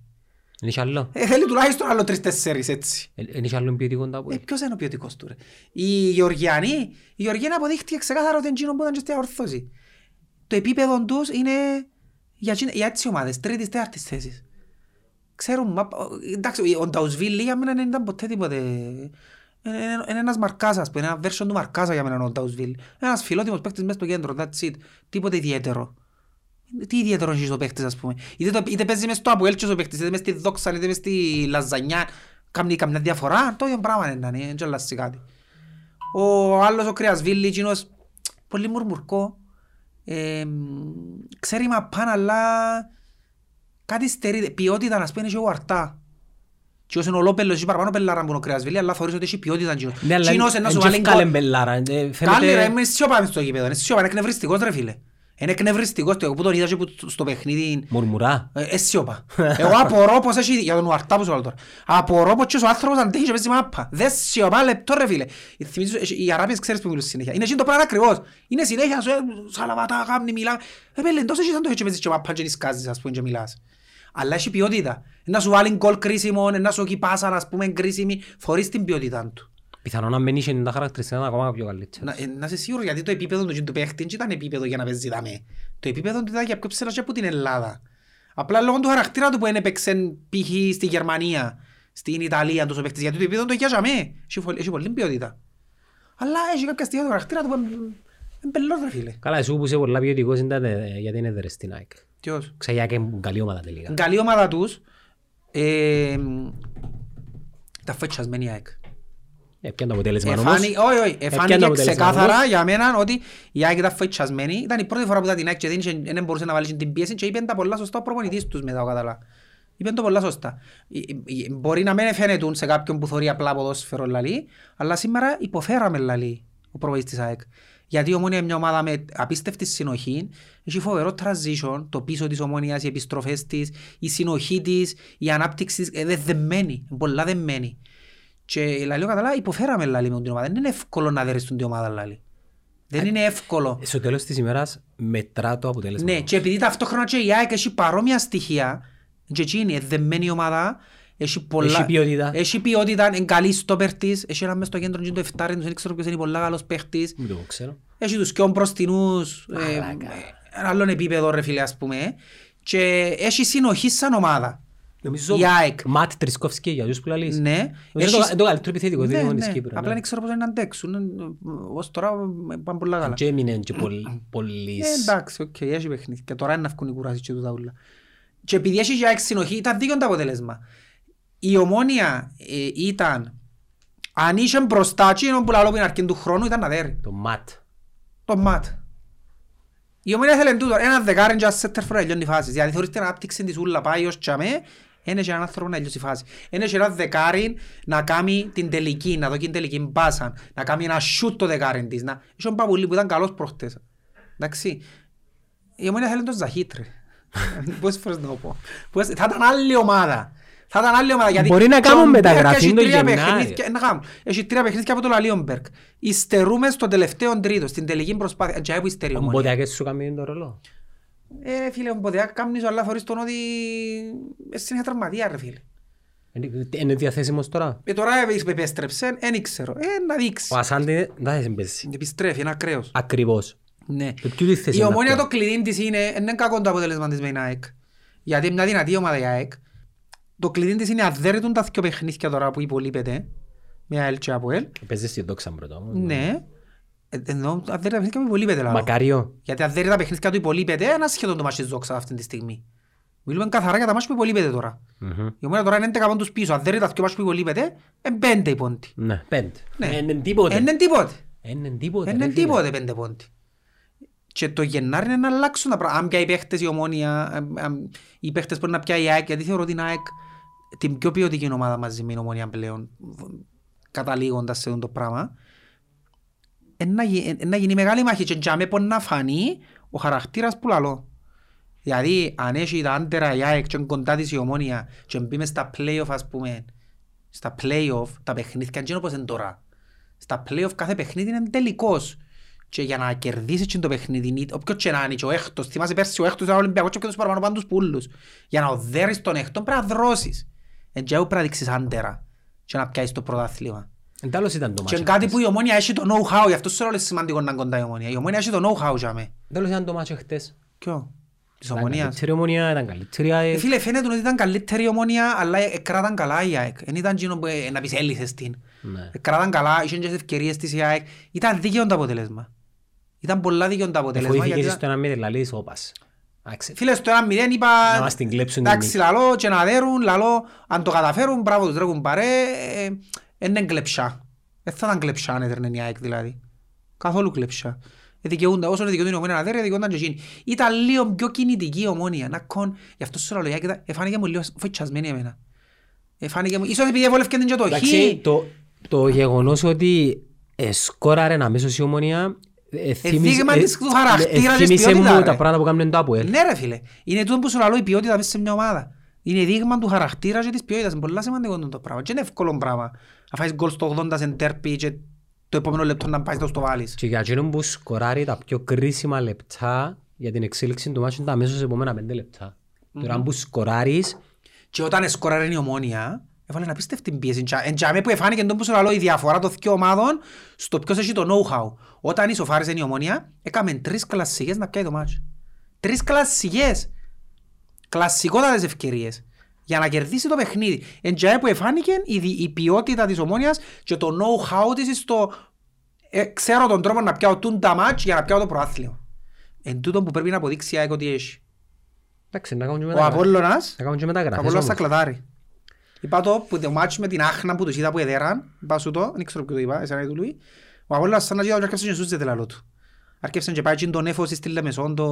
Εν έχει άλλο. Ε, θέλει τουλάχιστον άλλο τρεις-τέσσερις έτσι. Εν εν έχει άλλον ποιοτικό τα Ε, που ποιος είναι ο ποιοτικός του ρε; Η Γεωργιανή, η Γεωργιανή αποδείχτηκε ξεκάθαρα ότι είναι εκείνο που ήταν και στη ορθώση. Το επίπεδο τους είναι για, εκείνε- για έτσι ομάδες, τρίτης, τέταρτης θέσης. Ξέρουν, μα, εντάξει, ο Νταουσβίλη για μένα δεν ήταν ποτέ τίποτε. Είναι, είναι- είναι ένας Μαρκάζας, που είναι ένα version του Μαρκάζα για μένα ο Νταουσβίλη. Ένας φιλότιμος παίκτης μέσα στο κέντρο, that's it. Τίποτε ιδιαίτερο. Τι ιδιαίτερο έχει ο παίκτης ας πούμε. Είτε, το, είτε παίζει μες στο Αποέλτσιος ο παίκτης, είτε μες στη Δόξα, είτε μες στη Λαζανιά. Κάνει καμιά διαφορά, το ίδιο πράγμα είναι, ναι, δεν αλλάζει κάτι. Ο άλλος ο Κρυασβίλη, εκείνος πολύ μουρμουρκό. Ε, ξέρει μαπάν, αλλά κάτι στερείται. Ποιότητα να σπένει και ο Αρτά. Και όσο είναι ο Λόπελος, έχει παραπάνω πελάρα που είναι ο Κρυασβίλη, αλλά θεωρείς ότι έχει ποιότητα. εκείνος. Ναι, αλλά Εκείνος είναι να εν σου και βάλει ευκάλεν γκολ. μπελάρα. Ε, Κάλλη ρε, Φαίνεται... είμαι σιωπά μες στο γήπεδο, είναι σιωπά, είναι εκνευριστικός ρε φίλε. Είναι εκνευριστικός, το εγώ που τον είδα και που στο παιχνίδι Μουρμουρά. ε, ε, σιωπά. Εγώ απορώ πως έχει, για τον Ουαρτά που σου βάλω τώρα, απορώ πως και ο άνθρωπος αντέχει και παίζει μάπα. Δεν σιωπά λεπτό ρε φίλε. Ε, θυμίζω, ε, οι Αράπιες ξέρεις που μιλούν συνέχεια. Είναι εκείνο το πράγμα ακριβώς. Είναι συνέχεια σου, ε, σαλαβατά, κάμνη, μιλά. Ε, πέλε, τόσο εσύ σαν το έτσι και παίζεις και μάπα και δισκάζεις, ας πούμε, και μιλάς. Αλλά έχει ποιότητα. Να σου βάλει γκολ κρίσιμο, να σου κυπάσα, ας πούμε, κρίσιμη, θωρείς την ποιότητα του. Πιθανόν να μην είχε τα χαρακτηριστικά ακόμα πιο καλύτερα. Να, ε, να είσαι σίγουρος γιατί το επίπεδο του, του παίχτη δεν ήταν επίπεδο για να παίζει δαμέ. Το επίπεδο του ήταν για πιο ψηλά και από την Ελλάδα. Απλά λόγω του χαρακτήρα του που δεν έπαιξε π.χ. στη Γερμανία, στην Ιταλία τους ο παίχτης, γιατί το επίπεδο του έχει για μέ. Έχει, φο- έχει πολύ ποιότητα. Αλλά έχει κάποια στοιχεία του χαρακτήρα του που είναι πελός ρε φίλε. Καλά, εσύ που είσαι πολλά ποιοτικός ήταν ε, γιατί είναι δερες στην ΑΕΚ. Ποιος; Ξαγιά και καλή ομάδα τελικά. Είναι καλή ομάδα τους. Ε, τα φέτσασμένη ΑΕΚ. Έπιαν το αποτέλεσμα όμως; Εφάνη, όχι, όχι, Έπιαν το εφάνηκε αποτέλεσμα ξεκάθαρα όμως; για μένα ότι η ΑΕΚ ήταν φοητσασμένη. Ήταν η πρώτη φορά που ήταν την ΑΕΚ και δεν είχε- δεν μπορούσε να βάλει την πίεση και είπε τα πολλά σωστά ο προπονητής τους μετά, κατάλαβα. Είπε το πολλά σωστά. Ε, ε, ε, Μπορεί να μην φαίνεται σε κάποιον που θωρεί απλά ποδόσφαιρο λαλή, αλλά σήμερα υποφέραμε λαλή ο προβοής της ΑΕΚ. Γιατί η Ομόνια είναι μια ομάδα με απίστευτη συνοχή, έχει φοβερό transition, το πίσω της Ομόνιας, οι επιστροφές της, η συνοχή της, η ανάπτυξη της, είναι δεμένη, είναι πολλά δεμένη. Και λαλή, καλά, υποφέραμε λαλή με την ομάδα. Δεν είναι εύκολο να δέρεις την ομάδα λαλή. Δεν είναι εύκολο. Στο τέλος της ημέρας μετρά το αποτέλεσμα. Ναι, και επειδή ταυτόχρονα και η ΑΕΚ έχει παρόμοια στοιχεία, και εκείνη είναι δεμένη ομάδα, έχει πολλά... Έχει ποιότητα. Έχει ποιότητα, είναι καλής στόπερ της, έχει ένα μες στο κέντρο και το εφτάρι, δεν ξέρω ποιος είναι πολλά καλός παίχτης. Μην το ξέρω. Έχει τους πιο μπροστινούς, ε, Μαλάκα. ένα άλλο επίπεδο ρε φίλε ας πούμε. Και έχει συνοχή σαν ομάδα. Νομίζω Η ΑΕΚ. Ματ Τρισκόφσκι για τους που λαλείς. Ναι. Νομίζω Έχεις- το- το καλύτερο επιθετικό Ναι, δίδυμο της ναι. Κύπρου. Απλά ναι. δεν ξέρω πώς είναι να αντέξουν. Ε, Ως τώρα ε, πάνε πολλά καλά. Και έμεινε και πολύ- πολύς. Ε, εντάξει, οκ, έχει παιχνίδι. Και τώρα είναι να βγουν οι κουράσει και τούτα ούλα. Και επειδή έχει για έξι συνοχή, ήταν δίκαιο το αποτέλεσμα. Η ομόνια ε, ήταν, αν είχε μπροστά και ενώ που λαλό που είναι αρκετού χρόνου, ήταν να δέρει. Το ματ. Το ματ. Η ομόνια θέλει τούτο, ένα δεκάρι και ένα σέτερ φορά λιώνει η φάση. Δηλαδή θεωρείς την ανάπτυξη της ούλα πάει ως τσαμέ, είναι και έναν άνθρωπο να λιώσει η φάση. Είναι και ένα δεκάρι να κάνει την τελική, να δω την τελική μπάσα, να κάνει ένα σούτ το δεκάρι της. Να... Είχε ο Παπουλή που ήταν καλός προχτές. Εντάξει. Η ομόνια θέλει τον Ζαχίτρε. Πόσες φορές να το πω. Πόσες- Θα ήταν άλλη ομάδα. Θα ήταν άλλη ομάδα. Γιατί Μπορεί να και ο κάνουν Μπέρκ μεταγραφή έχει το τρία Γενάρη. παιχνίδια- να κάνουν. Έχει τρία παιχνίδια από το Λαλίονμπεργκ. Ιστερούμε στο τελευταίο τρίτο, στην τελική προσπάθεια. Και που υστερεί η Ο ομόνια. Μποδιακές σου κάνει το ρολό. Ε, φίλε, ο Μποδεάκ κάμνεις αλλά θωρείς τον ότι ε, είναι τραυματία ρε φίλε. Είναι- Είναι διαθέσιμος τώρα; Ε, τώρα επέστρεψε, δεν ξέρω. Ε, να δείξεις. Ο Ασάντε δεν θα συμπέσει. Επιστρέφει, είναι ακραίος. Ακριβώς. Ναι. Το ποιο τη θέση Η είναι ομόνια αυτό. το κλειδί της είναι, δεν είναι κακό το αποτέλεσμα της με την ΑΕΚ. Γιατί είναι μια δυνατή ομάδα η ΑΕΚ. Το κλειδί της είναι αδέρετον τα δυο παιχνίδια τώρα που υπολείπεται. Με ΑΕΛ και ΑΠΟΕΛ. Παίζεις στη δόξα πρώτα. όμως. Ναι. Ε, Ενώ αδέρετα παιχνίδια που υπολείπεται. λαλό. Μακάριο. Γιατί αν δεν είναι τα παιχνίδια του υπολείπεται, ένα σχεδόν το μάτσι δόξα αυτή τη στιγμή. Μιλούμε καθαρά για τα μάτια που υπολείπεται τώρα. Μμμ. Η ομάδα τώρα είναι 11 πόντους πίσω. Αν δεν είναι τα δυο μάτια που υπολείπεται, είναι πέντε οι πόντοι. Ναι, πέντε. Ναι. Είναι τίποτε. Είναι τίποτε. Είναι τίποτε. Είναι ρε φίλε. τίποτε πέντε πόντοι. Και το Γενάρη είναι να αλλάξουν τα πράγματα. Αν πια οι παίχτες η ομόνια, αν- αν- οι παίχτες μπορεί να πια η ΑΕΚ, γιατί θεωρώ την ΑΕΚ την πιο ποιοτική ομάδα μαζί με την ομόνια πλέον, καταλήγοντας σε αυτό το πράγμα. Εν να γι- εν να γίνει μεγάλη μάχη και για μέ μπορεί να φανεί ο χαρακτήρας που λαλώ. Δηλαδή, αν έχει τα άντερα η ΑΕΚ και είναι κοντά της η ομόνια και μπει μες στα play-off ας πούμε, στα play-off, τα παιχνίδια και όπως είναι τώρα. Στα play-off κάθε παιχνίδι είναι τελικός. Και για να κερδίσεις και το παιχνίδι, όποιος και να είναι και ο έκτος, θυμάσαι πέρσι ο έκτος ήταν Ολυμπιακός και όποιος παραπάνω πάντους πουλούς. Για να οδέρεις τον έκτον πρέπει να δρώσεις. Εν και πρέπει να δείξεις άντερα και να πιάσεις το πρωτάθλημα. Εν τέλος ήταν το Και μάτσο. είναι κάτι που η ομόνια έχει το know-how, γι' αυτός σε όλες σημαντικό να είναι κοντά η ομόνια. Η ομόνια έχει το know-how για με. Εν τέλος ήταν το μάτσο χτες. Ποιο; Της Ήταν ομονίας. καλύτερη ομονία, ήταν καλύτερη Ε, ΑΕΚ. Φίλε, φαίνεται ότι ήταν καλύτερη η ομόνια, αλλά ε, κράταν καλά η ΑΕΚ. Δεν ήταν εκείνο που ε, να πεις έλυσες την. Ναι. Ε, Κράταν καλά, είχαν και τις ευκαιρίες της η ΑΕΚ. Ήταν δίκαιο το αποτέλεσμα. Ήταν πολλά δίκαιο το αποτέλεσμα. γιατί Εφοήθηκες ήταν- στο ένα μήνυ, λαλείς, όπας. Άξε. Φίλες, στο 1-0 είπα... Να μας την κλέψουν Εντάξει, την λαλό και να δέρουν, λαλό, αν το καταφέρουν, μπράβο τους ρε κουμπάρε, ε, ε, είναι κλεψά. Δεν θα ήταν κλεψά αν έδερνε η ΑΕΚ δηλαδή. Καθόλου κλεψά. Ε, δικαιούνται, όσο δικαιούνται η ομόνια να δέρει, δικαιούνταν και εκείνοι. Ήταν λίγο πιο κινητική η ομόνια, να κον, γι' αυτό σου λέω, η ΑΕΚ ήταν- εφάνηκε μου λίγο φοητσασμένη εμένα. Εφάνηκε μου, ίσως επειδή εβόλευκε την και το χ. Εντάξει, το, το γεγονός ότι σκόραρε αμέσως η ομονία ε, θύμισε- δείγμα ε, της του χαρακτήρα ε, της θύμισε ποιότητας, μου ρε. τα πράγματα που κάνουν το ΑΠΟΕΛ. Ναι ρε φίλε, είναι τούτο που σου λέω η ποιότητα μέσα σε μια ομάδα. Είναι δείγμα του χαρακτήρα και της ποιότητας. Είναι πολύ σημαντικό το πράγμα. Και είναι εύκολο πράγμα. Να φάεις γκολ στο 80 σε τέρπι και το επόμενο λεπτό να πάεις στο βάλεις. Και για εκείνον που σκοράρει τα πιο κρίσιμα λεπτά για την εξέλιξη του μάτσου τα αμέσως επόμενα πέντε λεπτά. Τώρα που σκοράρεις, Και όταν σκοράρει η ομόνια, έβαλε να πίστευτη πίεση. Εντζα- Εντζαμέ που εφάνηκε τον που σου λέω η διαφορά των δύο ομάδων στο ποιος έχει το know-how. Όταν ισοφάρισε η ομόνια, έκαμε τρεις κλασσικές να πιάει το μάτσο. Τρεις κλασσικές. Κλασσικότατες ευκαιρίες. Για να κερδίσει το παιχνίδι. Εντζαμέ που εφάνηκε η, δι- η ποιότητα της ομόνιας και το know-how της στο ε, ξέρω τον τρόπο να πιάω τούν τα μάτς για να πιάω το προάθλημα. Εν τούτο που πρέπει να αποδείξει η ΑΕΚ ότι έχει. εντάξει, να κάνουν και Ο μεταγραφές. Απόλλωνας Να κάνουν και μεταγραφές Απόλλωνας θα όμως. κλατάρει. Είπα το που το μάτσο με την Άχνα που τους είδα που εδέραν, είπα σου το, δεν ξέρω ποιο το είπα, εσένα ή του Λουί. Ο Απόλλωνας σαν να γίνει ο Τζακεύσος και σούζεται λαλό του. Αρκεύσαν και πάει και τον έφωση στη Λεμεσόν το...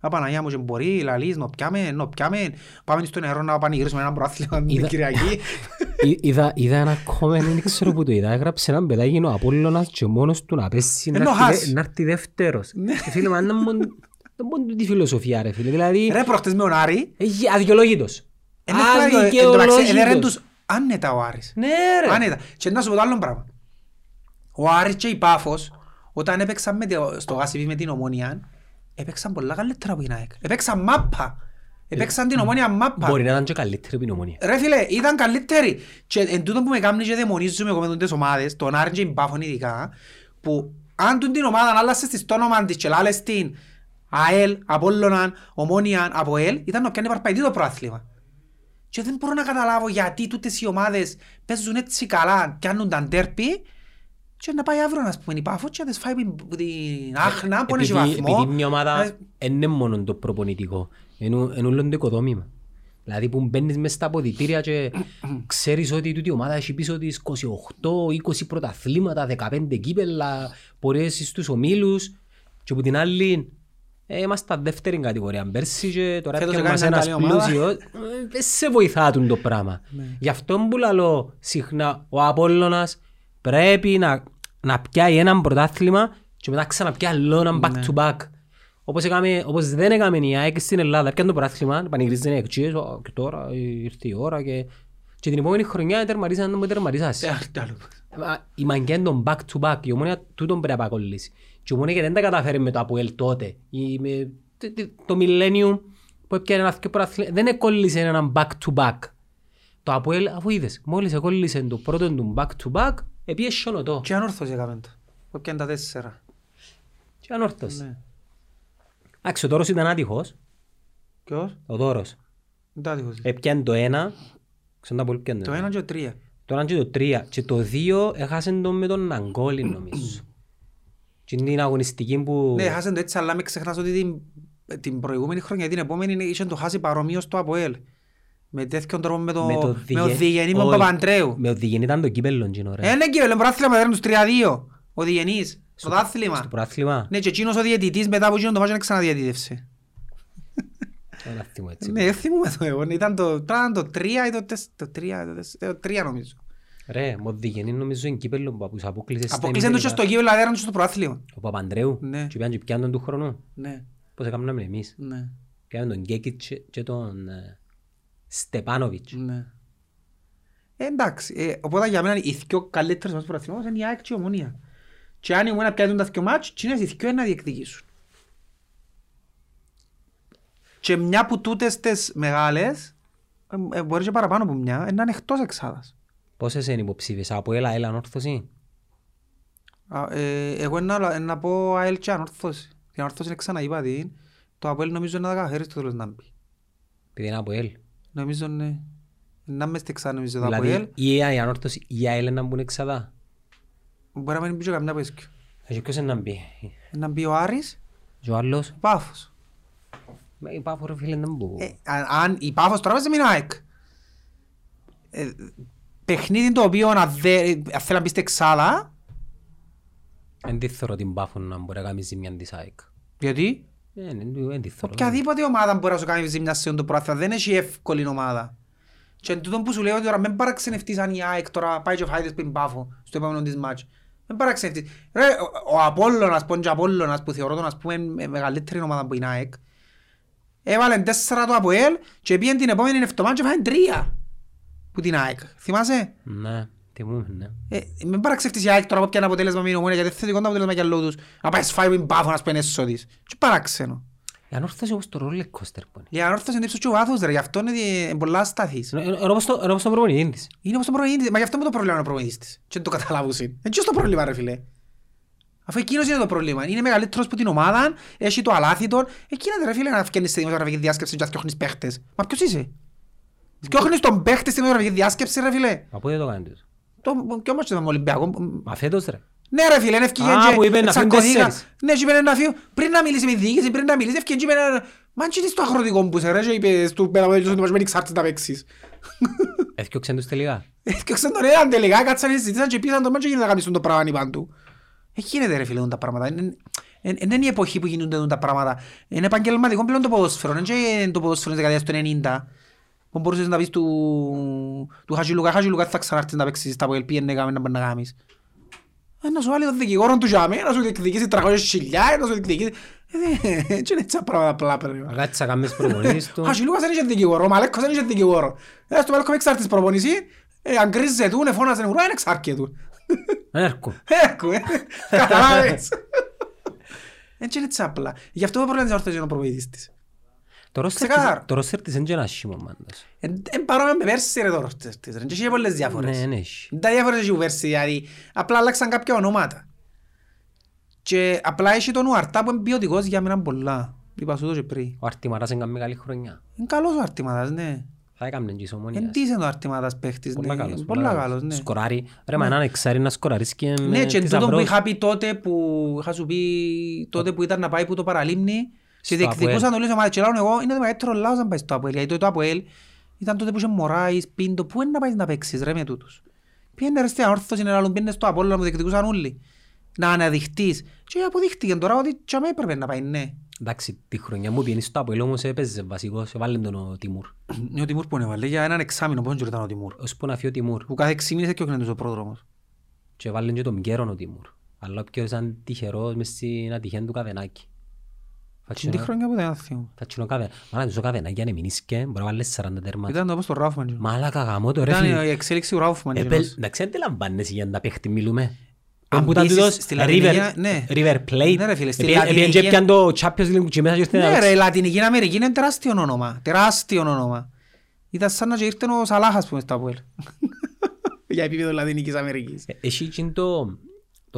«Α, Παναγιά μου και μπορεί, λαλείς, νο πιάμε, νο πιάμε, πάμε στο νερό να πανηγυρίσουμε ένα προάθλημα την Είδα- Κυριακή. Εί- Είδα, είδα ένα comment, δεν ξέρω που το είδα, έγραψε έναν παιδάκι ο Απόλλωνας και μόνος του να πέσει να Ενώ έρθει χάσει. δε- να έρθει δεύτερος. Ε, Φίλε, μα δεν μπορεί δεν μπορεί τη φιλοσοφία ρε φίλε, δηλαδή Ρε προχτές με τον Άρη, έχει αδικαιολόγητος. είναι δηλαδή, εν τω μεταξύ, έδερεν Αδικαιολόγητος. τους άνετα ο Άρης. Ναι ρε. Άνετα. Και να σου πω το άλλο πράγμα. Ο Άρης και η Πάφος, όταν έπαιξαν με το- στο Γάσιβι με την Ομόνια, έπαιξαν πολλά καλύτερα από την ΑΕΚ. Έπαιξαν μάπα. Έπαιξαν την Ομόνια μάπα. Μπορεί να ήταν και καλύτερη από την ομονία. Ρε φίλε, ήταν καλύτεροι. Και εν τούτο που με κάνει και δαιμονίζουμε εγώ με τις ομάδες, τον Άρη και την Πάφον ειδικά, που αν τούν την ομάδα άλλασες της το όνομα της και λάλες την ΑΕΛ, Απόλλωναν, Ομόνιαν, ΑΠΟΕΛ, ήταν να πιάνει παρπαϊτή το πρόαθλημα. Και δεν μπορώ να καταλάβω γιατί τούτες οι ομάδες παίζουν έτσι καλά, πιάνουν τα ντέρπι και να πάει αύριο να πούμε η Πάφο και να τις φάει που την άχνα που είναι σε Επειδή, βαθμό. επειδή μια ομάδα Ε, δεν είναι μόνο το προπονητικό, είναι είναι όλο το οικοδόμημα. Δηλαδή που μπαίνεις μες στα αποδητήρια και ξέρεις ότι τούτη η ομάδα έχει πίσω της 28-20 πρωταθλήματα, 15 κύπελα, πορείες στους ομίλους και από την άλλη ε, είμαστε δεύτερη κατηγορία πέρσι και τώρα Φέτος έρχεται μας έκανε ένας καλή ομάδα. πλούσιος. Ε, Δεν σε βοηθά τούτο το πράγμα. Γι' αυτό που λέω συχνά ο Απόλλωνας πρέπει να, να πιάει έναν πρωτάθλημα και μετά ξαναπιάει άλλο έναν back to back. Όπως, έκαμε, όπως δεν έκαμε η ΑΕΚ στην Ελλάδα, πιάνε το πρωτάθλημα, πανηγυρίζουν οι εκτσίες, «Ω, και τώρα ήρθε η ώρα και... Και την επόμενη χρονιά τερματίσαν να με τερματίσας. ε, τι άλλο. Μα, Η μαγκιά είναι το back to back, η ομόνια τούτον πρέπει να απακολλήσει. Και η ομόνια και δεν τα καταφέρει με το Αποέλ τότε. Η, με, τε- τε- το Millennium που έπιανε ένα και πρωταθλήμα, δεν εκόλλησε έναν back to back. Το Αποέλ, αφού είδες, μόλις εκόλλησε το πρώτο του back to back, επίε σιωνωτό. Και ανόρθωση έκαμε το. Που έπιανε τα τέσσερα. Και ανόρθωσε. Ναι. Εντάξει, ο Τόρος ήταν άτυχος. Ποιος; Ο Τόρος. Δεν τα άτυχος. Έπιανε το ένα, ξέρω τα πολύ πιάνε. Το ένα και το τρία. Το ένα και το τρία. Και το δύο έχασε το με τον Αγκόλη νομίζω. Και είναι την αγωνιστική που... Ναι, χάσαν το έτσι, αλλά μην ξεχνάς ότι την, την προηγούμενη χρονιά, την επόμενη, είχε το χάσει παρομοίως στο ΑΠΟΕΛ. Με τέτοιον τρόπο με το, με το Διγε- Διγενή με τον Όχι, Παπαντρέου. Με ο Διγενή ήταν το κύπελλο εκείνο ρε. Ε, ναι κύριε, λέμε πρωτάθλημα δεν τους 3-2. Ο Διγενής. Στο- Πρωτάθλημα. Στο πρωτάθλημα. Ναι, και εκείνος ο διαιτητής μετά από εκείνον το μάτσο να ξαναδιαιτητεύσε. Ένα θυμό έτσι. Ναι, θυμούμαι το εγώ. Ήταν το, ήταν το 3 ή το 4, το 3, το 4, το 3 νομίζω. Ρε, με ο Διγενή νομίζω είναι κύπελλο που τους αποκλείσες στα Αποκλείσαν το και ημιτελικά. στο γύρο, αλλά έραν στο πρωτάθλημα. Ο Παπαντρέου. Ναι. Και πιάνε και πιάνουν του χρόνου. Ναι, Πώς έκαναμε εμείς; ναι, Πιάνουν τον Γκέκιτς και- και τον ε, Στεπάνοβιτς. ναι. Ε, εντάξει, ε, οπότε για μένα οι δυο καλύτερες μας πρωταθλήματος είναι η ΑΕΚ και η Ομονία. Και αν η Ομονία πιάνουν τα δυο μάτς, τσίνες οι δυο είναι να διεκδικήσουν. Και μια που τούτες τις μεγάλες, ε, ε, μπορείς και παραπάνω από μια, ε, να είναι εκτός εξάδας. Πόσες είναι υποψήφιες, από έλα, έλα, ανόρθωση. Α, ε, εγώ να, να πω ΑΕΛ και ανόρθωση. Την ανόρθωση είναι ξαναείπα την. Το ΑΠΟΕΛ νομίζω να τα καταφέρει στο τέλος να μπει. Επειδή είναι από έλ. Νομίζω ναι. Να μες στεξά νομίζω το ΑΠΟΕΛ. Δηλαδή η ΕΑ, η ανόρθωση, η ΑΕΛ να μπουν εξαδά. Μπορεί να μην μπει και καμιά πέσκιο. Έχει ποιος είναι να μπει; Να μπει ο Άρης, Και ο άλλος. ο Πάφος. Μα Η Πάφος ρε φίλε να μπουν. Ε, αν- αν η Πάφος τώρα παίζει με την ΑΕΚ. Ε, παιχνίδι το οποίο αν δε- αν θέλει να μπει στεξάδα, Εν τη θεωρώ την Πάφο να μπορεί να κάνει ζημιά της ΑΕΚ. γιατί; Ε, εν- εν- εν τη θεωρώ. οποιαδήποτε ομάδα μπορεί να σου κάνει ζημιά σε αυτό το πρόθυμα, δεν έχει εύκολη ομάδα. Και εν τούτον που σου λέω τώρα, μην παραξενευτείς αν η ΑΕΚ τώρα πάει και φάει της πριν Πάφο στο επόμενο της μάτς. Μην παραξενευτείς. Ρε, ο, ο Απόλλωνας, πόν και Απόλλωνας που θεωρώ τον ας πούμε με- μεγαλύτερη ομάδα που είναι η ΑΕΚ, έβαλε τέσσερα το ΑΠΟΕΛ και πήγαινε την επόμενη εβδομάδα και φάει τρία που την ΑΕΚ. Θυμάσαι; Ναι, θυμούμαι, ναι. Ε, μην παραξευτείς η ΑΕΚ τώρα που πιάνε αποτέλεσμα με την ομόνια γιατί θετικό το αποτέλεσμα για λόγω τους. Να πάει σφάει πριν Πάφο να σπένει έσω της. Και παράξενο. Η ανόρθωση όπως το roller coaster που είναι. Η ανόρθωση είναι ύψος και βάθος ρε, γι' αυτό είναι δι- πολλά ασταθής. Ενώ- ενώ- ενώ όπως το- ενώ όπως το προπονητή της. Είναι όπως το προπονητής, μα γι' αυτό με το πρόβλημα είναι ο προπονητής της. Και δεν το καταλάβουν. Είναι και το πρόβλημα ρε φίλε. Αφού εκείνος είναι το πρόβλημα. Είναι μεγαλύτερος που την ομάδα, έχει το αλάθη των. Εκείνα ρε φίλε να βγαίνεις στη δημοσιογραφική διάσκεψη και να φτιάχνεις παίχτες. Μα ποιος είσαι; Φτιάχνεις τον παίχτη στη δημοσιογραφική διάσκεψη ρε φίλε; Μα πού δεν το κάνεις τούτο. Το- Και όμως τον Ολυμπιακό. Μα φέτος ρε. Ναι ρε φίλε, έφυγε Α, που είπε να φύγουν τέσσερις. Ναι, και είπε να φύγουν. Πριν να μιλήσει με τη διοίκηση, πριν να μιλήσει, έφυγε και είπε να... Μα τι στο αγροτικό που είσαι ρε και είπε του πέταματέλους ότι μας μένει ξάρτης να παίξεις. Έφτιαξαν τους τελικά. Έφτιαξαν τον έναν τελικά, κάτσαν συζητήσαν και πήραν τον μάτσο και να κάνουν το πράγμα παντού. Ε, γίνεται ρε φίλε τα πράγματα. Είναι- Εν- εν είναι η εποχή που γίνονται τα πράγματα. Είναι επαγγελματικό πλέον το ποδόσφαιρο. Είναι και το ποδόσφαιρο της δεκαετίας του 90. Που μπορούσες να πεις του, του Χατζηλουκά, Χατζηλουκά θα ξανάρθεις να παίξεις στα ΠΟΕΛ, πήγαινε κάμε να μπορεί να κάνεις. Ε, Να σου βάλει τον δικηγόρο του για μένα, να σου διεκδικήσει 300 χιλιάδες, να σου διεκδικήσει... Ε, δεν- Έτσι είναι έτσι τα πράγματα απλά πρέπει. Να κάτσεις να κάνεις προπονήσεις του. Χατζηλουκάς δεν είχε δικηγόρο, ο Μαλέκος δεν είχε δικηγόρο. Ε, στο Μαλέκος με εξάρτης προπονησή, ε, αν κρίζε του, φώναζε ουρά, είναι εξάρκε του. Δεν έρχομαι. Έρκου, ε. Καταλάβες. Έτσι είναι έτσι απλά. Γι' αυτό πρέπει να της ορθώσει ο προπονητής της. Το roster Ξεκάθαρα. της- Το roster της είναι και ένα σχήμα πάντως. Εν εν παρόμοιο με πέρσι ρε τώρα της. ρε. Και είχε πολλές διάφορες. Ναι, ναι, έχει. Δεν τα διάφορες έχει που πέρσι, δηλαδή. Απλά άλλαξαν κάποια ονόματα. Και απλά έχει τον Ουαρτά που είναι ποιοτικός για μένα πολλά. Είπα σου το και πριν. Ο Αρτιμαράς έκανε μεγάλη χρονιά. Είναι καλός ο Αρτιμάτας, ναι. Θα έκαμε και η Είναι Ομόνιας. decent ο Αρτιμάτας παίχτης, ναι. Πολλά καλός. Είναι Πολλά καλός, ναι. Σκοράρει. Ρε, μα έναν εξάρι να σκοράρεις και με Ναι, και τούτο που θησαυρός. είχα πει τότε που είχα σου πει τότε που ήταν να πάει που το παραλίμνη και Στο διεκδικούσαν Αποέλ. το λύσο και λάω εγώ είναι το μεγαλύτερο λάθος να πάει στο Αποέλ γιατί το Αποέλ ήταν τότε που είχε Μωράης, Πίντο, πού είναι να πάεις να παίξεις ρε με τούτους; Πήγαινε ρε στην όρθωση να λαλούν πήγαινε στο Απόλλωνα που διεκδικούσαν όλοι. Να αναδειχτείς. Και αποδείχτηκε τώρα ότι τσάμε έπρεπε να πάει ναι. Εντάξει, τη χρονιά μου πιένει στο Αποέλ όμως έπαιζες βασικός, έβαλε τον ο Τιμούρ. Είναι ο Τιμούρ που έβαλε για έναν εξάμηνο πόσο ήταν ο Τιμούρ. Ώσπου να φύγει ο Τιμούρ. Που κάθε έξι μήνες έκαιγε τους ο πρόδρομος. Και έβαλε και τον Γκέρον ο Τιμούρ. Αλλά όποιος ήταν τυχερός μες στην ατυχία του Καβενάκη. Και τη χρονιά που δεν άθιω. Θα τσινώ καβε... Μάνα τους ο Καβενάκη αν εμεινίσκε, μπορεί να βάλεις 40 τέρματα. Ήταν όπως το Ράουφμαν. Μάλακα γαμώ το ρε Ήταν φίλε. η εξέλιξη του Ράουφμαν. Επέλ- Εντάξει, δεν αντιλαμβάνεσαι για να παίχτη μιλούμε. Αν Που ήταν μπήσεις τούτος στη Λατινική, River- ναι. River Plate. Ναι, ρε φίλε, στη Επίε- επίε Λατινική- και πιάνε το Champions League και μέσα και ήρθε να Ναι ρε, παίξει. η Λατινική Αμερική είναι τεράστιο όνομα. Τεράστιο όνομα. Ήταν σαν να και ήρθε ο Σαλάχ ας πούμε στο Αποέλ. Για επίπεδο Λατινικής Αμερικής. Ε, Έχει εκείνο το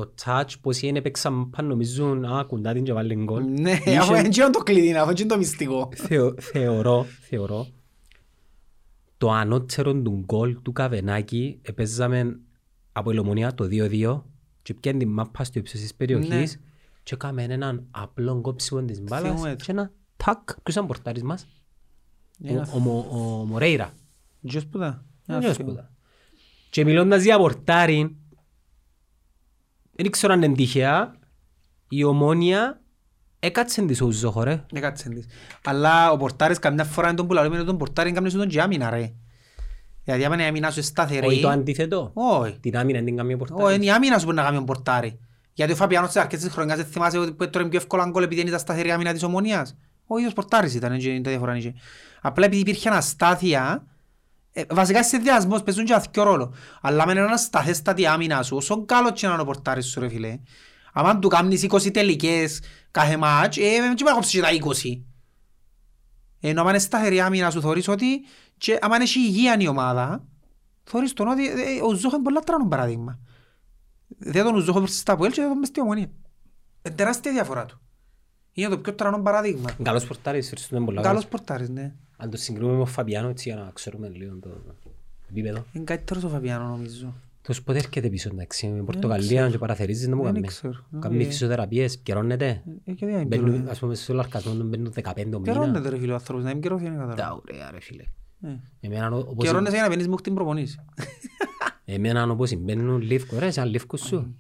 το touch πως είναι παίξαν πάνω νομίζουν α, κουντά την και βάλει γκολ. Ναι, Είχε- αφού είναι και το κλειδί, αφού είναι το μυστικό. Θεω- θεωρώ, θεωρώ το ανώτερο του γκολ του Καβενάκη έπαιζαμε από η Ομονία το 2-2 και πιάνε την μάπα στο ύψος της περιοχής Ναι. και έκαμε έναν απλό κόψιμο της μπάλας Θυμούμαι το. και ένα τάκ, ποιος ήταν πορτάρις μας, Ένα ο, ο, Μο- ο Μορέιρα. Ποιος που ήταν. Δεν ξέρω που ήταν. Και μιλώντας για πορτάρι, δεν ξέρω αν είναι τυχαία, η Ομόνια έκατσε της ο Ζόχο ρε. Ναι, κάτσε της. Αλλά ο πορτάρης καμιά φορά είναι τον που λαλούμε τον πορτάρι κάμνε σου τον και άμυνα ρε. Γιατί άμα είναι η άμυνα σου σταθερή. Όχι το αντίθετο. Όχι. Την άμυνα δεν καμία Όχι, πορτάρι. είναι η άμυνα σου που να κάνει τον πορτάρι. Γιατί ο Φαπιάνος στις αρχές της χρονιάς δεν θυμάσαι ότι που έτρωγε πιο εύκολα γκολ επειδή δεν ήταν σταθερή άμυνα της ομονίας. Ο ίδιος πορτάρης ήταν, έτσι είναι τα διαφορά. είχε. Απλά επειδή υπήρχε αναστάθεια, ε, βασικά σε διασμός παίζουν και αθκιο ρόλο. Αλλά με έναν σταθέστατη άμυνα σου, όσο καλός και να είναι ο πορτάρης σου ρε φίλε, άμα του κάνεις 20 τελικές κάθε μάτς, ε, δεν μπορεί να κόψεις και τα 20. Ενώ άμα είναι σταθερή άμυνα σου θωρείς ότι και άμα είναι υγεία η ομάδα, θωρείς τον ότι ε, ο Ζόχο είναι πολλά τρανό παράδειγμα. Δεν τον Ζόχο προς τα Αποέλ και δεν τον μες στη ομονία. Είναι τεράστια διαφορά του. Είναι το πιο τρανό παράδειγμα. Καλός πορτάρις, ευχαριστούμε πολύ. Καλός Καλός. πορτάρης, ναι. Αν το συγκρίνουμε με τον Φαβιάνο έτσι για να ξέρουμε λίγο το επίπεδο. Είναι καλύτερος ο Φαβιάνο νομίζω. Τόσο πότε έρχεται πίσω εντάξει, με Πορτογαλία και παραθερίζεις να μου Δεν κάνεις. ξέρω. Κάνεις Ε, φυσιοθεραπείες, καιρώνεται. Ε, γιατί δεν Μπαίνουν, εμπειρώνεται. ας πούμε, στο λαρκασμό του μπαίνουν 15 ο μήνα. Καιρώνεται ρε φίλε ο άνθρωπος, να μην καιρώσει είναι Τα κατάλαβα. ωραία ρε φίλε. Ε. Εμένα ο- όπως, Καιρώνεσαι για να παίρνεις μου την προπονήσεις. εμένα όπως μπαίνουν λίφκο, ρε, σαν λίφκος σου.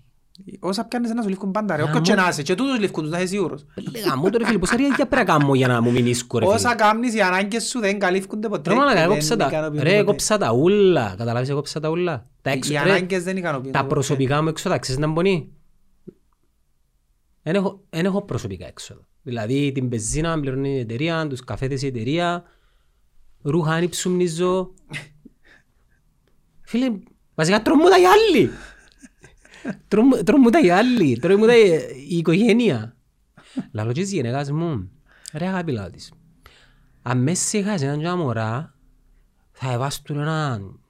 Όσα πιάνεις ένα σου λήφκουν πάντα ρε, Α, όποιος και μου- να είσαι. Και τούτους λήφκουν τους, να είσαι σίγουρος. Λέγα μου το ρε φίλε, πόσα ριάκια πρέπει να κάνω για να μου μηνίσκω ρε Όσα φίλε. κάνεις οι ανάγκες σου δεν καλύφκονται ποτέ. Ρε μαλάκα, και δεν έκοψα τα, ικανοποιούν ρε, ποτέ. έκοψα τα ούλα, καταλάβεις, έκοψα τα ούλα. Τα έξω, Οι ρε, ανάγκες δεν ικανοποιούν. τα προσωπικά μου έξοδα, ξέρεις να μπονεί; Εν έχω, εν έχω προσωπικά έξοδα. Δηλαδή την πεζίνα πληρώνει η εταιρεία, τους καφέτες η εταιρεία, ρούχα αν ψουμνίζω. Φίλε, βασικά τρομούν τα οι άλλοι. Τρομ- Τρομούν τα οι άλλοι, τρομούν τα η η οικογένεια. Λαλό και της γυναίκας μου, ρε αγάπη λάω της. Αν μέσα είχας έναν και μωρά, θα εβάστουν έναν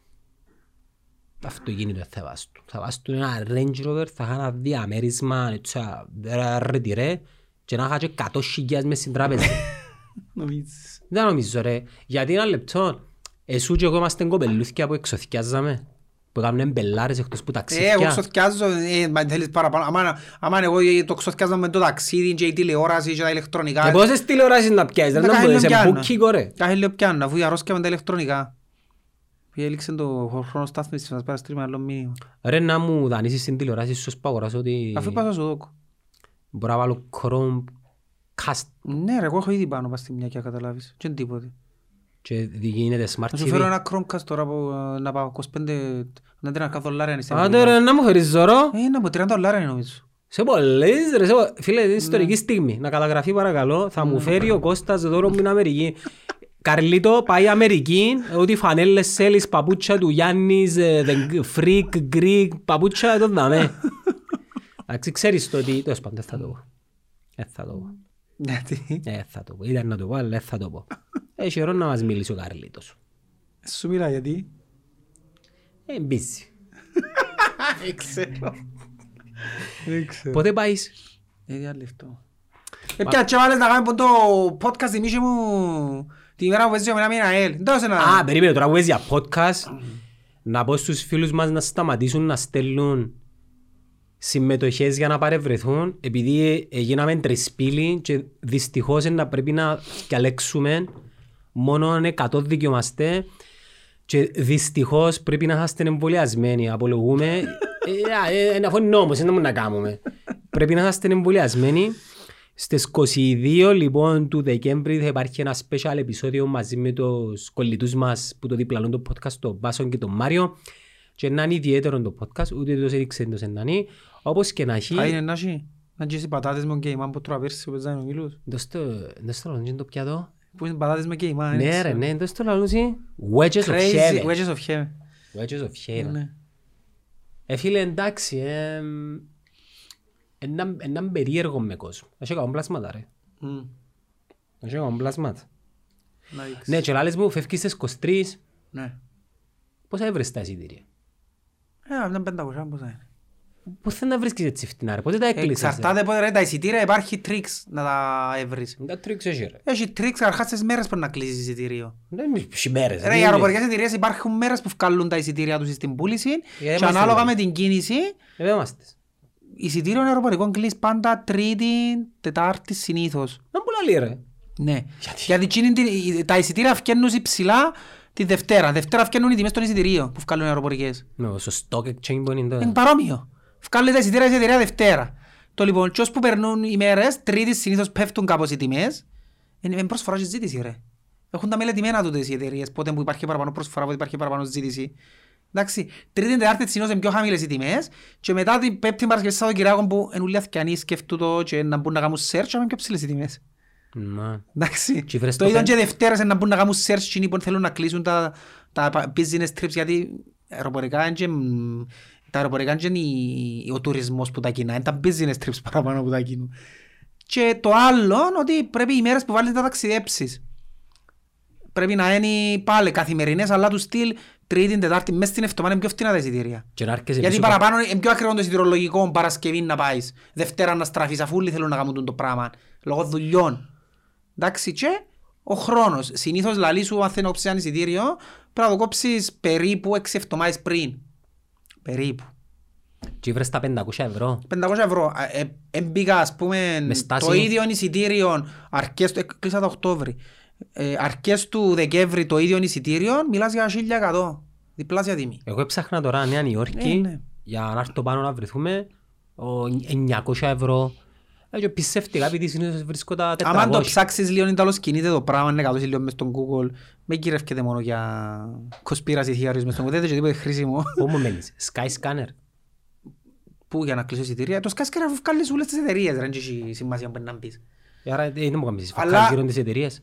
αυτοκίνητο θα βάστουν. Θα βάστουν ένα Range Rover, θα είχα ένα διαμέρισμα, έτσι, ρε, ρε, τι, ρε, και να είχα και 100 χιλιάς μες στην τράπεζα. Νομίζεις. Δεν νομίζω ρε, γιατί ένα λεπτό, εσού και εγώ είμαστε κοπελούθκια που εξωθιάζαμε, που κάνουν μπελάρες εκτός που Ε, εγώ ταξίδια. ξοθκιάζω, ε, μα θέλεις παραπάνω. Άμα- άμα εγώ ε, το ξοθκιάζω με το ταξίδι και η τηλεόραση και τα ηλεκτρονικά. Και πόσες τηλεοράσεις να πιάσεις, δεν Τα να κάθε μπορείς, λίγο σε πιάνω. μπουκίκο ρε. Κάθε λίγο πιάνω, αφού η αρρώσκια με τα ηλεκτρονικά. Που έληξε το χρόνος στάθμισης, μας πέρα στρίμμα άλλο μήνυμα. Ρε να μου δανείσεις την τηλεοράση σου, σου αγοράσω ότι... Αφού είπα στο Σουδόκο. Μπορώ να βάλω Chromecast Ναι ρε, εγώ έχω ήδη πάνω πας στη μια και καταλάβεις. Και τίποτε. Και γίνεται Smart Να σου φέρω TV. ένα Chromecast τώρα που ε, να πάω 25... Να την κάνω δολάρια αν είσαι Άντε ρε, να μου φέρεις ζωρό. Ε, να πω 30 δολάρια είναι νομίζω. Σε πολλές ρε, σε πο- φίλε, είναι ιστορική στιγμή. Να καταγραφεί παρακαλώ, θα μου φέρει ο Κώστας δώρο μου in Αμερική. Καρλίτο, πάει Αμερική, ό,τι φανέλες θέλεις, παπούτσια του Γιάννης, ε, the freak, Greek, παπούτσια, το δάμε. Εντάξει, ξέρεις το ότι, τέλος πάντων, δεν θα το πω. Δεν θα το πω. Γιατί; Ε, θα το πω. Ήταν να το πω, αλλά δεν θα το πω. Έχει ώρα να μας μιλήσει ο Καρλίτος. Σου μιλά γιατί; Ε, busy. Δεν ξέρω. Δεν ξέρω. Πότε πάεις; Ε, διάλευτο. Ε, πια και βάλες να κάνουμε το podcast θυμίσαι μου τη μέρα που παίζει ο Μινάμι Ναέλ. Δώσε να... Α, περίμενε τώρα που έχεις για podcast να πω στους φίλους μας να σταματήσουν να στέλνουν συμμετοχές για να παρευρεθούν επειδή ε, γίναμε τρισπύλοι και δυστυχώς είναι να πρέπει να διαλέξουμε μόνο 100 δικαιομαστέ και δυστυχώς πρέπει να είστε εμβολιασμένοι. Απολογούμε. Ε, ε, ε, αφού είναι νόμος, δεν μπορούμε να κάνουμε. πρέπει να είστε εμβολιασμένοι. Στις 22 λοιπόν του Δεκέμβρη θα υπάρχει ένα special επεισόδιο μαζί με τους κολλητούς μας που το διπλανούν το podcast, τον Βάσον και τον Μάριο και να είναι ιδιαίτερο το podcast, ούτε το έριξε το σενάνι. Όπως και να Α, είναι έχει, να έχει. Να και οι πατάτες με κέιμα που τρώα πέρσι που παίζανε ο Μίλους. δώσ' το, δώσ' το λαλούτσι το πιάτο. Που είναι πατάτες με κέιμα. Ναι ρε, ναι, δώσ' το λαλούτσι. Wedges of Crazy. heaven. Wedges of heaven. Wedges of heaven. Ναι. Ε, φίλε, εντάξει, εμ, ένα έναν περίεργο με κόσμο. Έχει κάνω πλάσματα, ρε. Μμ. Έχει κάνω πλάσματα. Likes. Ναι, και λάλες μου, φεύγεις στις 23, Ναι. πώς έβρες τα εισιτήρια; Ε, ήταν 500, πώς θα είναι. Πού θέλει να βρίσκεις έτσι φτηνά, ρε. Πότε τα έκλεισες. Εξαρτάται πότε ρε τα εισιτήρια υπάρχει τρίξ να τα έβρεις. Δεν τα τρίξες εσύ, ρε. Έχει τρίξ αρχάς τις μέρες που να κλείσεις εισιτήριο. Δεν είναι χειμέρες. Ρε, οι αεροπορικές εταιρείες υπάρχουν μέρες που βγάλουν τα εισιτήρια τους στην πούληση και είμαστε ανάλογα εδώ. με την κίνηση Δεν είμαστε. εισιτήριο αεροπορικών κλείς πάντα τρίτη, τετάρτη συνήθως. Δεν πολλά ρε. Ναι. Γιατί; Εκείνη την- τα εισιτήρια φτιάχνουν ψηλά τη Δευτέρα. Δευτέρα φτιάχνουν οι τιμές των εισιτηρίων που βγάλουν οι αεροπορικές. Ναι, στο stock exchange που είναι Είναι τώρα. παρόμοιο. Βγάλουν τα εισιτήρια της εταιρεία Δευτέρα. Το λοιπόν, και που περνούν οι μέρες, τρίτης συνήθως πέφτουν κάπως οι τιμές. Είναι με προσφορά και ζήτηση ρε. Έχουν τα μελετημένα τούτες οι εταιρείες, πότε που υπάρχει παραπάνω προσφορά, πότε υπάρχει παραπάνω ζήτηση. Εντάξει, τρίτη και τετάρτη συνήθως είναι πιο χαμηλές οι τιμές και μετά την πέμπτη Παρασκευή Σαββατοκυριακό που είναι όλοι αθκιανοί σκέφτουν το και να μπουν να κάνουν search, είναι πιο ψηλές οι τιμές. Μα. Εντάξει. Και βρες Το το ίδιο πέ- και Δευτέρας είναι να μπουν να κάνουν search εκείνοι που θέλουν να κλείσουν τα, τα business trips γιατί αεροπορικά είναι και, μ, τα αεροπορικά είναι και η- ο τουρισμός που τα κοινά, είναι τα business trips παραπάνω που τα κοινούν. Και το άλλο είναι ότι πρέπει οι μέρες που βάλεις να ταξιδέψεις. Πρέπει να είναι πάλι καθημερινές αλλά τους στυλ τρίτη, τετάρτη, μέσα στην εβδομάδα είναι πιο φτηνά τα εισιτήρια. Και να έρχεσαι Γιατί πίσω παραπάνω είναι πιο ακριβό το εισιτηρολογικό Παρασκευή να πάεις. Δευτέρα να στραφείς αφού όλοι θέλουν να κάνουν το πράγμα. Λόγω δουλειών. Εντάξει και ο χρόνος. Συνήθως λαλή σου αν θέλεις να κόψεις ένα εισιτήριο πρέπει να το κόψεις περίπου 6 εβδομάδες πριν. Περίπου. Και βρες τα 500 ευρώ. 500 ευρώ. Ε, ε, Εμπήκα ας πούμε Με στάση. το ίδιο εισιτήριο αρχές του, ε, κλείσα το Οκτώβρη. Ε, αρχές του Δεκέμβρη το ίδιο εισιτήριο μιλάς για 1100. Διπλάσια τιμή. Εγώ έψαχνα τώρα Νέα Νιόρκη Ε, ναι. για να έρθω πάνω να βρεθούμε ο 900 ευρώ. Ε, και πιστεύτηκα επειδή συνήθως βρίσκω τα 400. Άμα το ψάξεις λίγο είναι τέλος κινείται το πράγμα, είναι κάτω λίγο μες στον Google. Μην κυρεύκεται μόνο για conspiracy theories μες στον Google, δεν είναι τίποτε χρήσιμο. Πού μου μένεις; Sky Scanner. Πού για να κλείσω εισιτήρια, το σκάσκερα αφού βγάλεις όλες τις εταιρείες, δεν έχει σημασία που να μπεις. Ε, Άρα ε, δεν μου κάνεις. Αλλά- Φακάλ γύρω τις εταιρείες.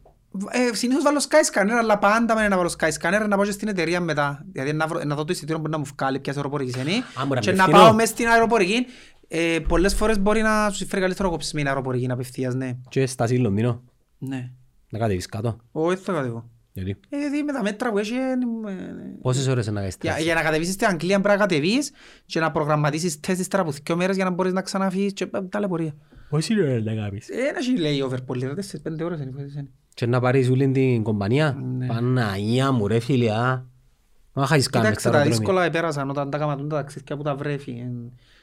Ε, συνήθως βάλω Sky Scanner, αλλά πάντα με να βάλω Sky Scanner να πάω και στην εταιρεία μετά. Δηλαδή να, βρω, να δω το εισιτήριο που να μου βγάλει ποιας αεροπορικής είναι Α, μπορεί να και είναι να φθηνό. πάω μες στην αεροπορική. Ε, πολλές φορές μπορεί να σου συμφέρει καλύτερο κόψεις με την αεροπορική απευθείας, ναι. Και στάση Λονδίνο. ναι. Να κατεβείς κάτω. Όχι, θα κατεβώ. Γιατί; Ε, γιατί με τα μέτρα που έχει... ε, ε, Πόσες ώρες να κάνεις Για, τρας. για να κατεβήσεις στην Αγγλία πρέπει να κατεβείς και να προγραμματίσεις τεστ τώρα από δύο μέρες για να μπορείς να ξαναφύγεις και ε, ταλαιπωρία. Πόσες ώρες να κάνεις; Ε, Ένα έχει λέει over πολύ, ρε, τέσσερις, πέντε ώρες είναι. υποθέτεις, είναι. Και να πάρεις όλη την κομπανία; Ναι. Παναγία μου ρε φίλε. α. Μα χάσεις καν Κοίταξε, στα τα αεροδρόμια. δύσκολα επέρασαν όταν τα κάματούν τα ταξίδια που τα βρέφη.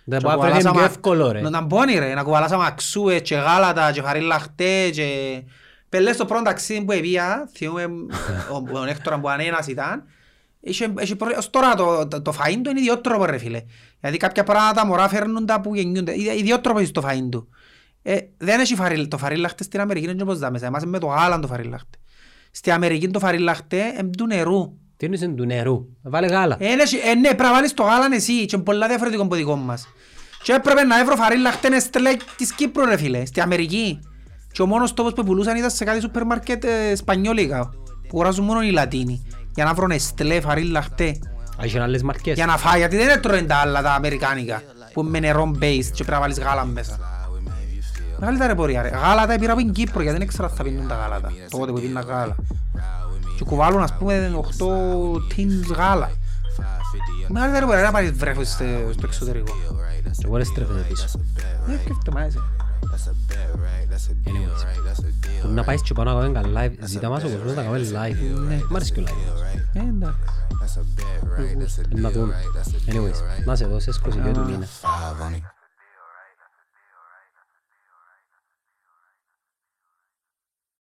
Ε. Δεν Και πάει να κουβαλάς βρεθεί πιο αμα- εύκολο ρε. Να τα μπώνει ρε, να κουβαλάς αμαξούες και γάλατα και χαρίλαχτες και... Πελές το πρώτο ταξίδι που έπια, θυμούμαι ο- ο Νέκτορας που ανένας ήταν, είχε, είχε προ- ως τώρα το, το, το φαΐν του είναι ιδιότροπο ρε φίλε. Γιατί κάποια πράγματα μωρά φέρνουν τα που γεννιούνται. Ιδι- Ιδιότροπο είναι το φαΐν του. Ε, δεν έχει φαρίλ, το φαρίλαχτε στην Αμερική είναι όπως δάμε, σε εμάς είναι με το γάλα το φαρίλαχτε. Στην Αμερική το φαρίλαχτε είναι του νερού. Τι είναι του νερού. Βάλε γάλα. Ε, ναι, ε, ναι, πρέπει να βάλεις το γάλα εσύ και είναι πολλά διαφορετικό από δικό μας. Και έπρεπε να έβρω φαρίλαχτε νεστλέ της Κύπρου ρε φίλε, στην Αμερική. Και ο μόνος τόπος που πουλούσαν ήταν σε κάτι σούπερ μάρκετ ε, σπανιόλικα, που αγοράζουν μόνο οι Λατίνοι. Για να βρω νεστλέ φαρίλαχτε. Α, Είχαν άλλες μαρκές. Για να φάει, γιατί δεν έτρωγαν τα άλλα τα αμερικάνικα που είναι με νερό based και πρέπει να βάλεις γάλα μέσα. Μεγάλη τα πορεία ρε. Γάλατα πήρα από την Κύπρο γιατί δεν ήξερα θα πίνουν τα γάλατα. Τότε που πίνα γάλα. Και κουβάλουν ας πούμε 8 tins γάλα. Μεγάλη τα πορεία να πάρεις βρέφος στο στο εξωτερικό. Και εγώ δεν στρέφεται πίσω. Ε, σκέφτομαι έτσι. Anyways. Μπορεί να πάεις και πάνω να κάνουμε καλά live. Ζητά μας ο κόσμος να κάνουμε live. Ναι, μ' αρέσει και ο live. Ε, εντάξει. Να δούμε. Anyways, να σε δώσεις 22 του μήνα. Five on it.